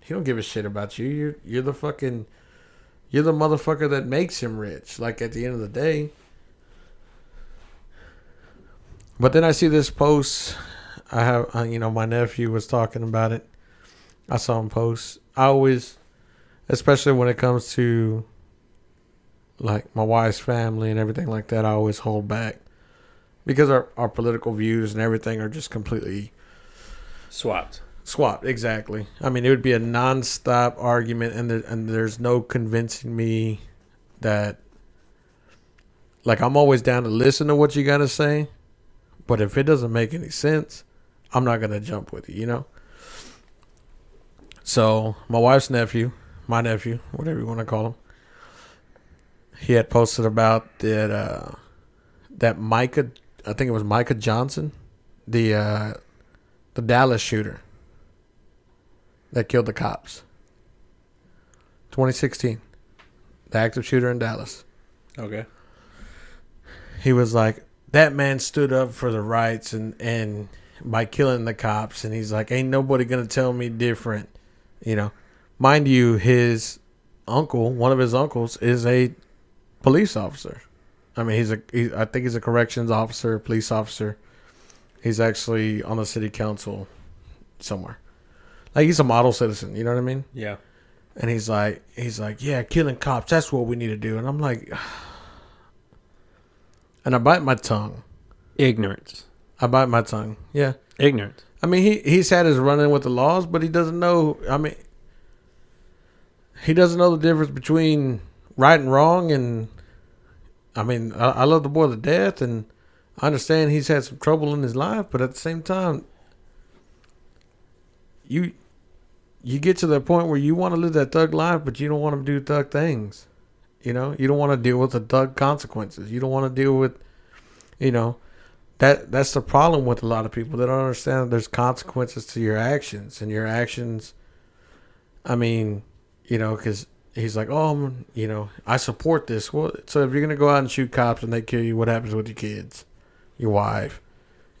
he don't give a shit about you you're you're the fucking you're the motherfucker that makes him rich like at the end of the day But then I see this post. I have, uh, you know, my nephew was talking about it. I saw him post. I always, especially when it comes to like my wife's family and everything like that, I always hold back because our, our political views and everything are just completely Swapped. swapped. Exactly. I mean, it would be a nonstop argument, and there, and there's no convincing me that. Like I'm always down to listen to what you got to say, but if it doesn't make any sense, I'm not gonna jump with you. You know. So my wife's nephew, my nephew, whatever you want to call him, he had posted about that uh, that Micah, I think it was Micah Johnson, the uh, the Dallas shooter that killed the cops. 2016, the active shooter in Dallas. Okay. He was like, that man stood up for the rights and and by killing the cops, and he's like, ain't nobody gonna tell me different, you know. Mind you, his uncle, one of his uncles, is a police officer. I mean, he's a, he, I think he's a corrections officer, police officer. He's actually on the city council somewhere. Like he's a model citizen, you know what I mean? Yeah. And he's like, he's like, yeah, killing cops. That's what we need to do. And I'm like, and I bite my tongue. Ignorance. I bite my tongue. Yeah. Ignorance. I mean, he he's had his run in with the laws, but he doesn't know. I mean, he doesn't know the difference between right and wrong. And I mean, I, I love the boy to death, and I understand he's had some trouble in his life, but at the same time, you you get to the point where you want to live that thug life, but you don't want to do thug things. You know, you don't want to deal with the thug consequences. You don't want to deal with, you know, that that's the problem with a lot of people. They don't understand that there's consequences to your actions, and your actions. I mean, you know, because he's like, oh, I'm- you know, I support this. Well, so if you're gonna go out and shoot cops and they kill you, what happens with your kids, your wife,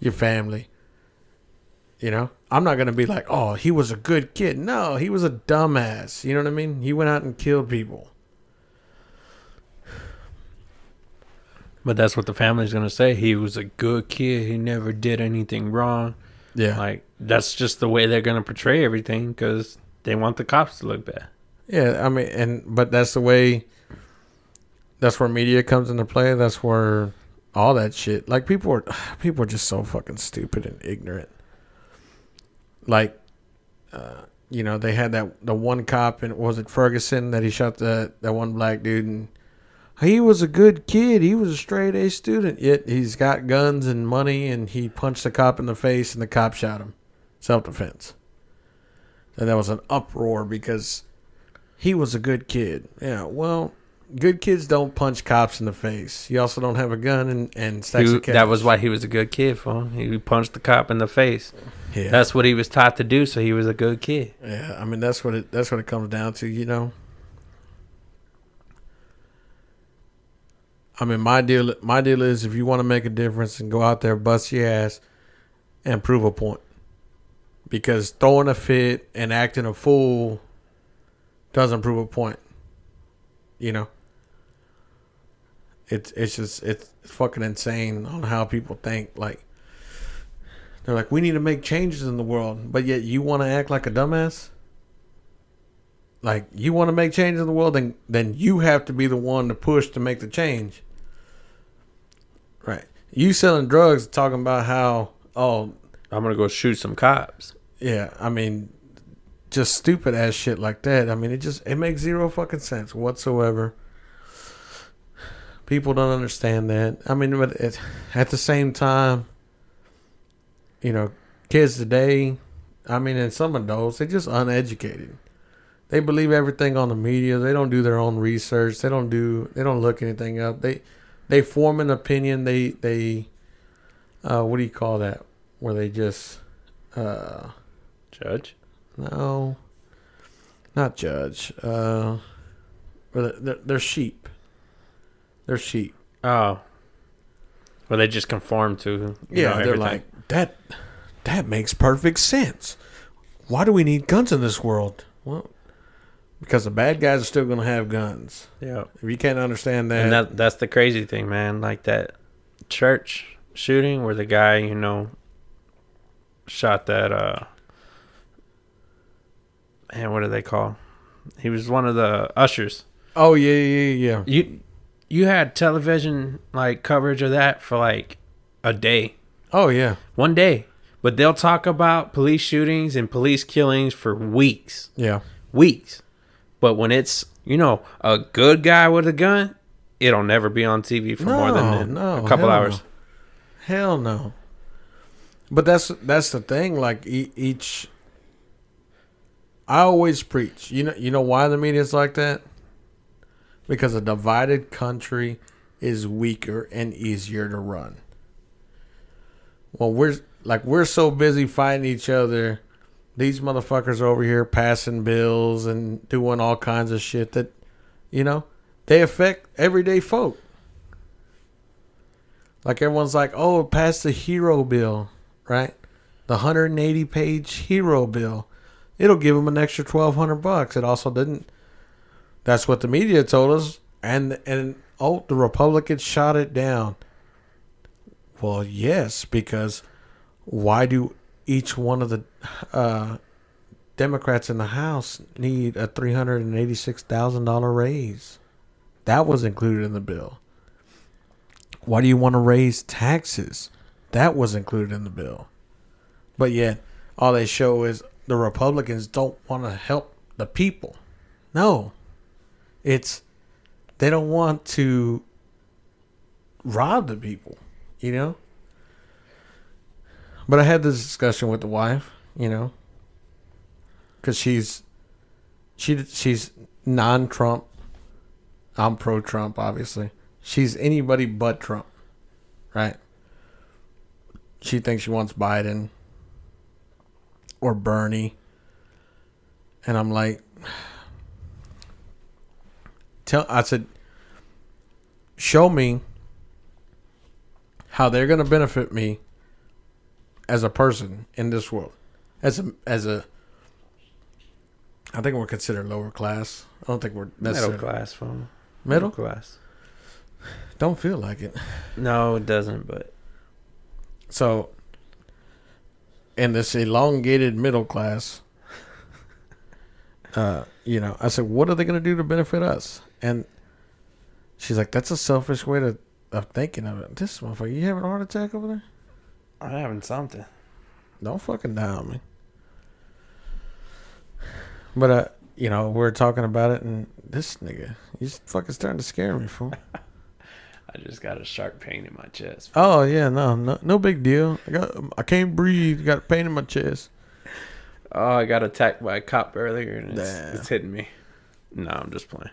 your family? You know, I'm not gonna be like, oh, he was a good kid. No, he was a dumbass. You know what I mean? He went out and killed people. But that's what the family's gonna say. He was a good kid. He never did anything wrong. Yeah, Like that's just the way they're gonna portray everything because they want the cops to look bad. yeah. I mean, and but that's the way. That's where media comes into play. That's where all that shit. Like people are, people are just so fucking stupid and ignorant. Like, uh, you know, they had that the one cop and was it Ferguson that he shot the that one black dude and he was a good kid. He was a straight A student. Yet he's got guns and money and he punched the cop in the face and the cop shot him, self defense. And there was an uproar because he was a good kid. Yeah, well, good kids don't punch cops in the face. You also don't have a gun and and stacks He- of cash. that was why he was a good kid. For he punched the cop in the face. yeah. That's what he was taught to do. So he was a good kid. Yeah, I mean that's what it that's what it comes down to, you know. I mean my deal my deal is if you want to make a difference and go out there bust your ass and prove a point. Because throwing a fit and acting a fool doesn't prove a point. You know. It's it's just it's fucking insane on how people think like they're like, we need to make changes in the world, but yet you want to act like a dumbass. Like you want to make changes in the world, then then you have to be the one to push to make the change. Right? You selling drugs, talking about how oh I'm gonna go shoot some cops. yeah, I mean, just stupid ass shit like that. I mean, it just it makes zero fucking sense whatsoever. People don't understand that. I mean, but it, at the same time, you know, kids today, I mean, and some adults, they're just uneducated. They believe everything on the media. They don't do their own research. They don't do. They don't look anything up. They they form an opinion. They they uh, what do you call that? Where they just uh, Judge. no, not judge. Uh, they're, they're sheep. They're sheep. Oh. Well, they just conform to. Yeah, know, they're everything. like that. That makes perfect sense. Why do we need guns in this world? Well, because the bad guys are still going to have guns. yeah. If you can't understand that, And that that's the crazy thing, man. Like that church shooting where the guy, you know, shot that uh man, what do they call? He was one of the ushers. oh yeah, yeah, yeah. You you had television like coverage of that for like a day. Oh yeah, One day. But they'll talk about police shootings and police killings for weeks. yeah. Weeks. But when it's, you know, a good guy with a gun, it'll never be on TV for more than No, a couple hell hours. no. Hell no. But that's that's the thing. Like e- each, I always preach. You know, you know why the media's like that? Because a divided country is weaker and easier to run. Well, we're like we're so busy fighting each other. These motherfuckers are over here passing bills and doing all kinds of shit that, you know, they affect everyday folk. Like everyone's like, oh, pass the hero bill, right? The 180 page hero bill. It'll give them an extra 1200 bucks. It also didn't. That's what the media told us. And, and oh, the Republicans shot it down. Well, yes, because why do each one of the uh, Democrats in the House need a $386,000 raise? That was included in the bill. Why do you want to raise taxes? That was included in the bill. But yet, all they show is the Republicans don't want to help the people. No. It's they don't want to rob the people, you know? But I had this discussion with the wife, you know, cuz she's she she's non-Trump. I'm pro-Trump obviously she's anybody but Trump, right? She thinks she wants Biden or Bernie. And I'm like, tell. I said, show me how they're going to benefit me as a person in this world, as a as a. I think we're considered lower class. I don't think we're Middle class phone. Middle? class. Don't feel like it. No, it doesn't. But So, in this elongated middle class, uh, you know, I said, "What are they going to do to benefit us?" And she's like, "That's a selfish way to of thinking of it." This motherfucker, you having a heart attack over there? I'm having something. Don't fucking die on me. But uh, you know, we're talking about it, and this nigga, he's fucking starting to scare me, fool. I just got a sharp pain in my chest. Oh yeah, no, no, no big deal. I got, I can't breathe. Got a pain in my chest. Oh, I got attacked by a cop earlier, and it's, it's hitting me. No, I'm just playing.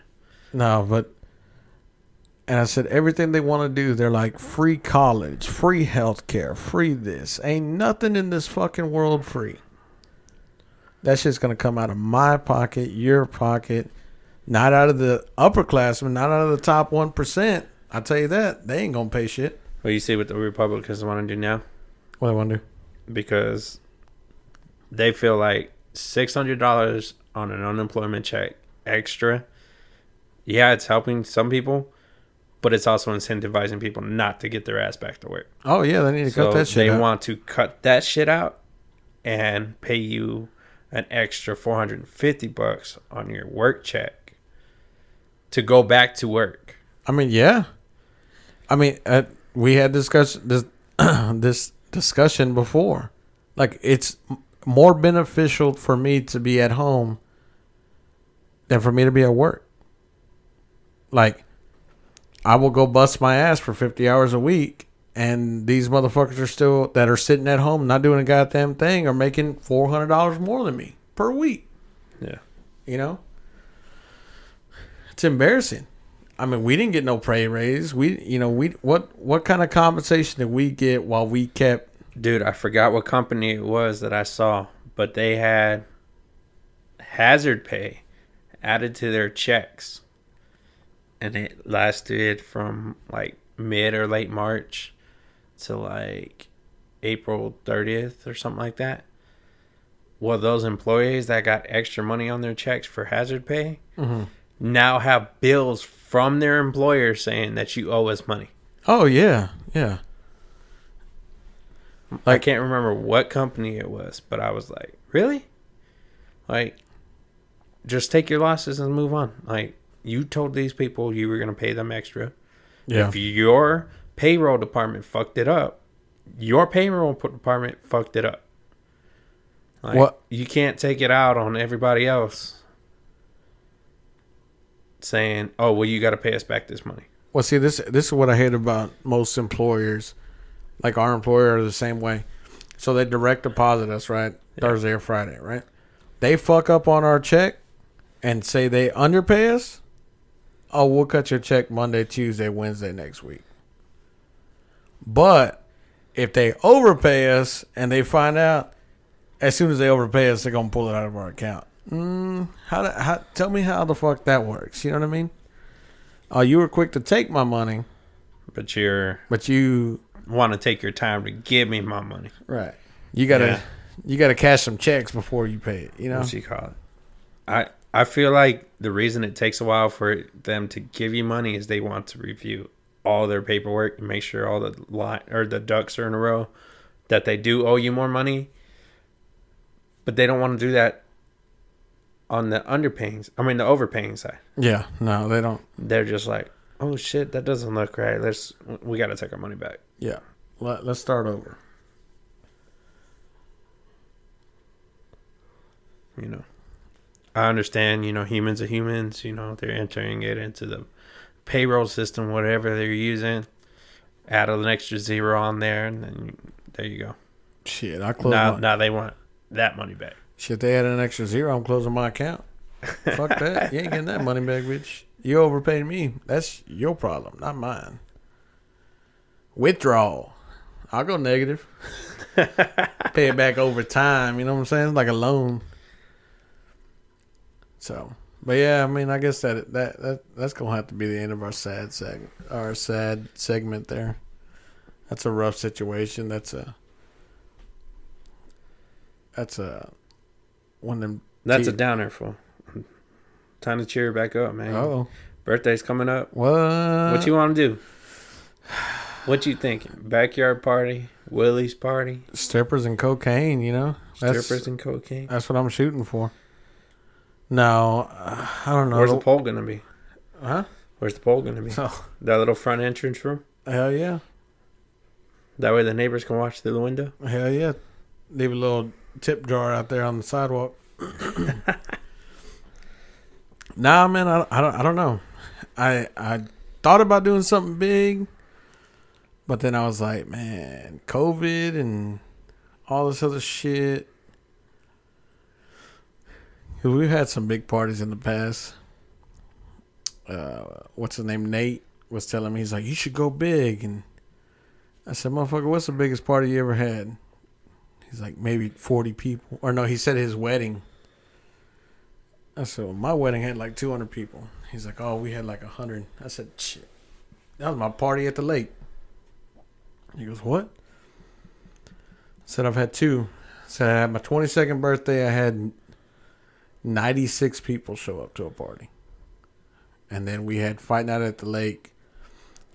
No, but and I said everything they want to do, they're like free college, free health care, free this. Ain't nothing in this fucking world free. That shit's gonna come out of my pocket, your pocket, not out of the upperclassmen, not out of the top one percent. I tell you that they ain't gonna pay shit. Well, you see what the Republicans want to do now What they want to do? because they feel like six hundred dollars on an unemployment check extra. Yeah, it's helping some people, but it's also incentivizing people not to get their ass back to work. Oh yeah, they need to So cut that shit they out. want to cut that shit out and pay you an extra 450 bucks on your work check to go back to work. I mean, yeah. I mean, uh, we had discuss this this discussion before. Like, it's more beneficial for me to be at home than for me to be at work. Like, I will go bust my ass for fifty hours a week, and these motherfuckers are still that are sitting at home not doing a goddamn thing are making four hundred dollars more than me per week. Yeah. You know, it's embarrassing. I mean, we didn't get no pay raise. We, you know, we what what kind of compensation did we get while we kept? Dude, I forgot what company it was that I saw, but they had hazard pay added to their checks. And it lasted from like mid or late March to like April 30th or something like that. Well, those employees that got extra money on their checks for hazard pay mm-hmm. now have bills from their employer saying that you owe us money. Oh yeah, yeah. I can't remember what company it was, but I was like, really? Like, just take your losses and move on. Like, you told these people you were going to pay them extra. Yeah. If your payroll department fucked it up, your payroll department fucked it up. Like, What- You can't take it out on everybody else saying, oh, well, you got to pay us back this money. Well, see, this this is what I hate about most employers. Like our employer are the same way. So they direct deposit us, right? Thursday or Friday, right? They fuck up on our check and say they underpay us. Oh, we'll cut your check Monday, Tuesday, Wednesday next week. But if they overpay us and they find out, as soon as they overpay us, they're gonna pull it out of our account. Mm, how, do, how? Tell me how the fuck that works. You know what I mean? Oh, you were quick to take my money, But you're but you want to take your time to give me my money. right. You gotta Yeah. you gotta cash some checks before you pay it. You know? what you call it. I I feel like the reason it takes a while for them to give you money is they want to review all their paperwork and make sure all the line or the ducks are in a row that they do owe you more money. But they don't want to do that on the underpaying. I mean the overpaying side. Yeah. No, they don't. They're just like, oh shit, that doesn't look right. Let's we got to take our money back. Yeah. Let, let's start over. you know i understand you know humans are humans you know they're entering it into the payroll system whatever they're using add an extra zero on there and then there you go Shit, I close now my, now they want that money back shit. They add an extra zero. I'm closing my account. Fuck that. You ain't getting that money back, bitch. You overpaid me. That's your problem, not mine. Withdrawal. I'll go negative. Pay it back over time. You know what I'm saying? Like a loan. So But yeah, I mean, I guess that that that that's gonna have to be the end of our sad seg our sad segment there. That's a rough situation. That's a that's a one of them. That's a downer, for. Time to cheer back up, man. Oh, Birthday's coming up. what? What you want to do? What you thinking? Backyard party, Willie's party, strippers and cocaine? You know, that's strippers and cocaine. that's what I'm shooting for. No, uh, I don't know. Where's the pole gonna be? Huh? Where's the pole gonna be? So That little front entrance room. hell yeah, That way the neighbors can watch through the window. hell yeah. Leave a little tip jar out there on the sidewalk. nah, man, I, I don't I don't know. I I thought about doing something big, but then I was like, man, COVID and all this other shit. We've had some big parties in the past. Uh, what's his name? Nate was telling me he's like, you should go big, and I said, motherfucker, what's the biggest party you ever had? He's like, maybe forty people, or no, he said his wedding. I said, well, my wedding had like two hundred people. He's like, oh, we had like hundred. I said, shit, that was my party at the lake. He goes, what? I said I've had two. I said I had my twenty second birthday. I had ninety six people show up to a party, and then we had fight night at the lake,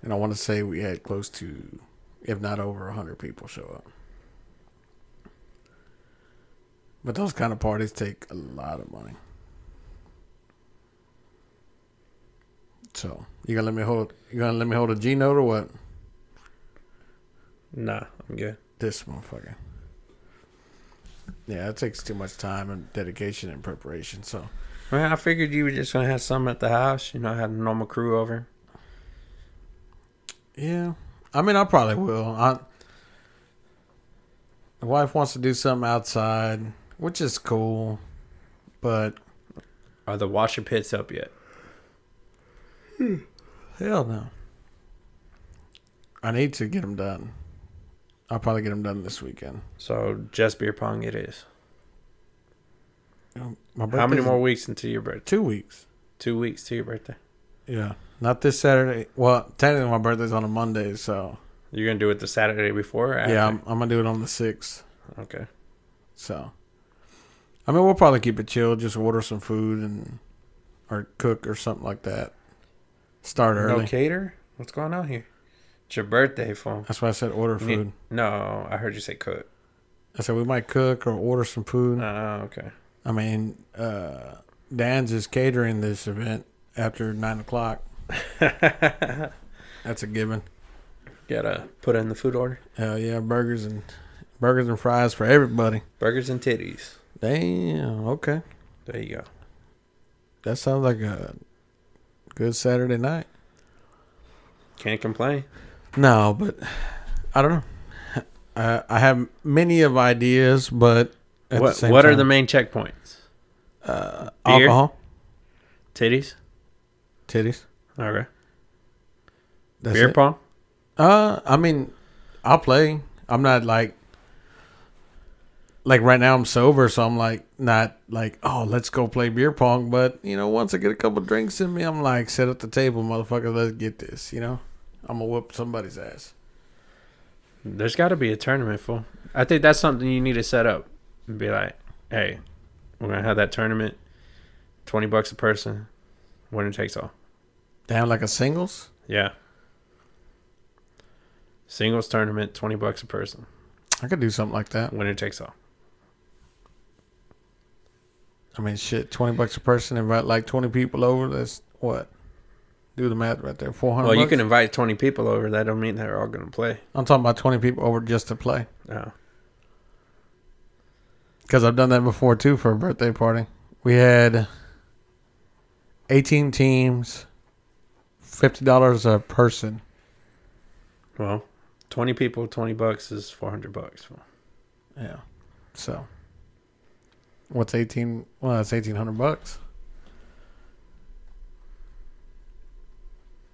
and I want to say we had close to, if not over hundred people show up. But those kind of parties take a lot of money. So you gonna let me hold? You gonna let me hold a G note or what? Nah, I'm good. This motherfucker. Yeah, it takes too much time and dedication and preparation. So Well, I figured you were just gonna have some at the house. You know, have a normal crew over. yeah, I mean, I probably will. I, my wife wants to do something outside, which is cool, but Are the washer pits up yet? Hmm, hell no. I need to get them done. I'll probably get them done this weekend. So just beer pong it is. Um, my How many more weeks until your birthday? Two weeks. Two weeks to your birthday. Yeah, not this Saturday. Well, technically, my birthday's on a Monday, so You're gonna do it the Saturday before? Yeah, I'm, I'm gonna do it on the sixth. Okay. So, I mean, we'll probably keep it chill. Just order some food and or cook or something like that. Start early. No cater? What's going on here? It's your birthday, phone. That's why I said order You need- food. No, I heard you say cook. I said we might cook or order some food. Oh, okay. I mean, uh, Dan's is catering this event after nine o'clock. That's a given. Gotta put in the food order. Hell yeah, burgers and burgers and fries for everybody. Burgers and titties. Damn. Okay, There you go. that sounds like a good Saturday night. Can't complain. No, but I don't know. I I have many of ideas, but at what what time, are the main checkpoints? uh, alcohol, Titties? titties? Okay. That's beer it. pong? Uh, I mean, I'll play. I'm not like like right now. I'm sober, so I'm like not like oh let's go play beer pong. But you know, once I get a couple drinks in me, I'm like set at the table, motherfucker. Let's get this. You know, I'm gonna whoop somebody's ass. There's got to be a tournament for. I think that's something you need to set up and be like, hey, we're gonna have that tournament. Twenty bucks a person. Winner takes all. Damn, like a singles. Yeah. Singles tournament, twenty bucks a person. I could do something like that. Winner takes all. I mean, shit, twenty bucks a person. Invite like twenty people over. That's what. Do the math right there. Four hundred. Well, you can invite twenty people over. That don't mean they're all gonna play. I'm talking about twenty people over just to play. Oh. Because I've done that before too for a birthday party. We had 18 teams, $50 a person. Well, twenty people, twenty bucks is four hundred bucks. Yeah. So, what's 18? Well, that's 1800 bucks.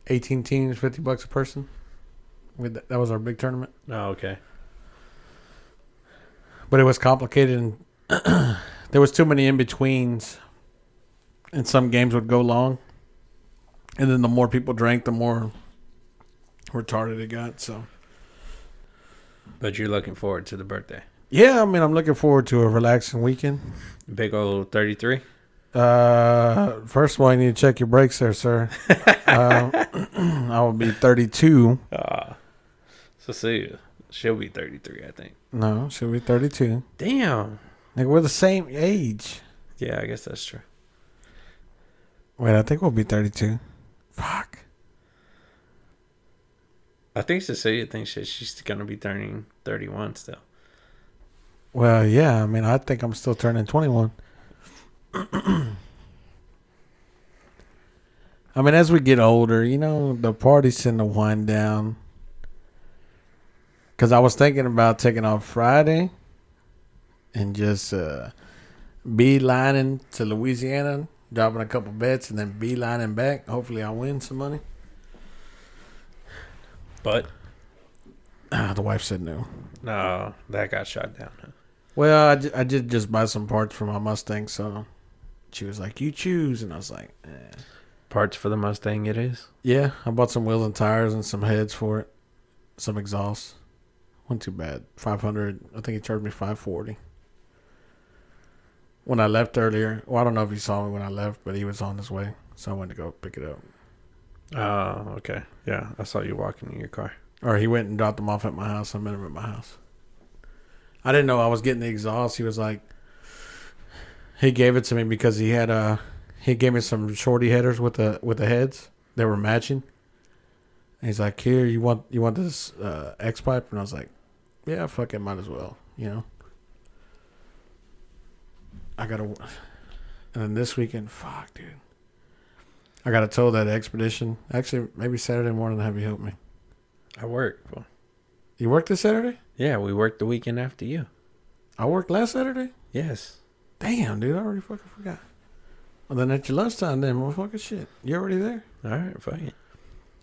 18 teams, 50 bucks a person. With that, that was our big tournament. Oh, okay. But it was complicated and there was too many in betweens and some games would go long. And then the more people drank, the more retarded it got. So But you're looking forward to the birthday. yeah, I mean, I'm looking forward to a relaxing weekend. Big old 33. Uh, first of all, you need to check your brakes there, sir. uh, I will be 32. Ah. So see, she'll be 33, I think. No, she'll be 32. Damn. Like we're the same age. Yeah, I guess that's true. Wait, I think we'll be 32. Fuck. I think Cecilia thinks that she's gonna be turning 31 still. Well, yeah. I mean, I think I'm still turning 21. I mean, as we get older, you know, the parties tend to wind down. Because I was thinking about taking off Friday and just uh, beelining to Louisiana, dropping a couple bets, and then beelining back. Hopefully, I win some money. But Ah, the wife said no. no, that got shot down. Well, I, ju- I did just buy some parts for my Mustang, so she was like, "You choose," and I was like, eh. Parts for the Mustang, it is. "Yeah." I bought some wheels and tires and some heads for it, some exhaust. wasn't too bad. Five hundred. I think he charged me five forty. When I left earlier, well, I don't know if he saw me when I left, but he was on his way, so I went to go pick it up. Oh, okay. Yeah, I saw you walking in your car. Or he went and dropped them off at my house. I met him at my house. I didn't know I was getting the exhaust. He was like, he gave it to me because he had a, he gave me some shorty headers with the with the heads. They were matching. And he's like, here, you want you want this uh, X pipe? And I was like, yeah, fuck it, might as well, you know. I gotta, and then this weekend, fuck, dude. I gotta tow that expedition. Actually, maybe Saturday morning, have you help me. I work. Well, You worked this Saturday? yeah, we worked the weekend after you. I worked last Saturday. Yes. Damn, dude, I already fucking forgot. Well, then at your lunchtime, then motherfucker, shit, you already there? All right, fuck it.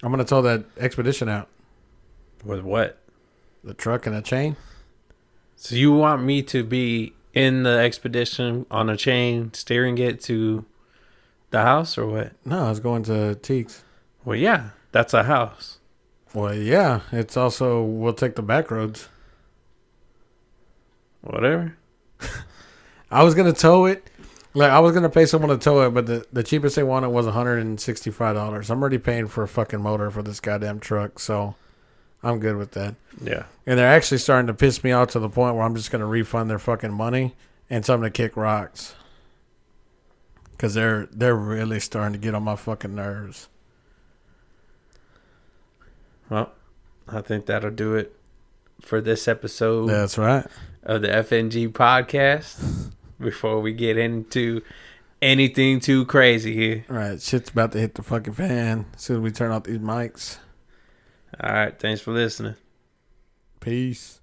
I'm gonna tow that expedition out, With what? the truck and a chain. So you want me to be in the expedition on a chain, steering it to the house, or what? No, I was going to Teeks. Well, yeah, that's a house. Well, yeah, it's also we'll take the back roads. Whatever. I was gonna tow it. Like I was gonna pay someone to tow it, but the, the cheapest they wanted was hundred and sixty five dollars. I'm already paying for a fucking motor for this goddamn truck, so I'm good with that. Yeah. And they're actually starting to piss me off to the point where I'm just going to refund their fucking money and tell them to kick rocks. Cause they're they're really starting to get on my fucking nerves. Well, I think that'll do it for this episode That's right. of the FNG podcast. Before we get into anything too crazy here. All right, shit's about to hit the fucking fan as soon as we turn off these mics. All right. Thanks for listening. Peace.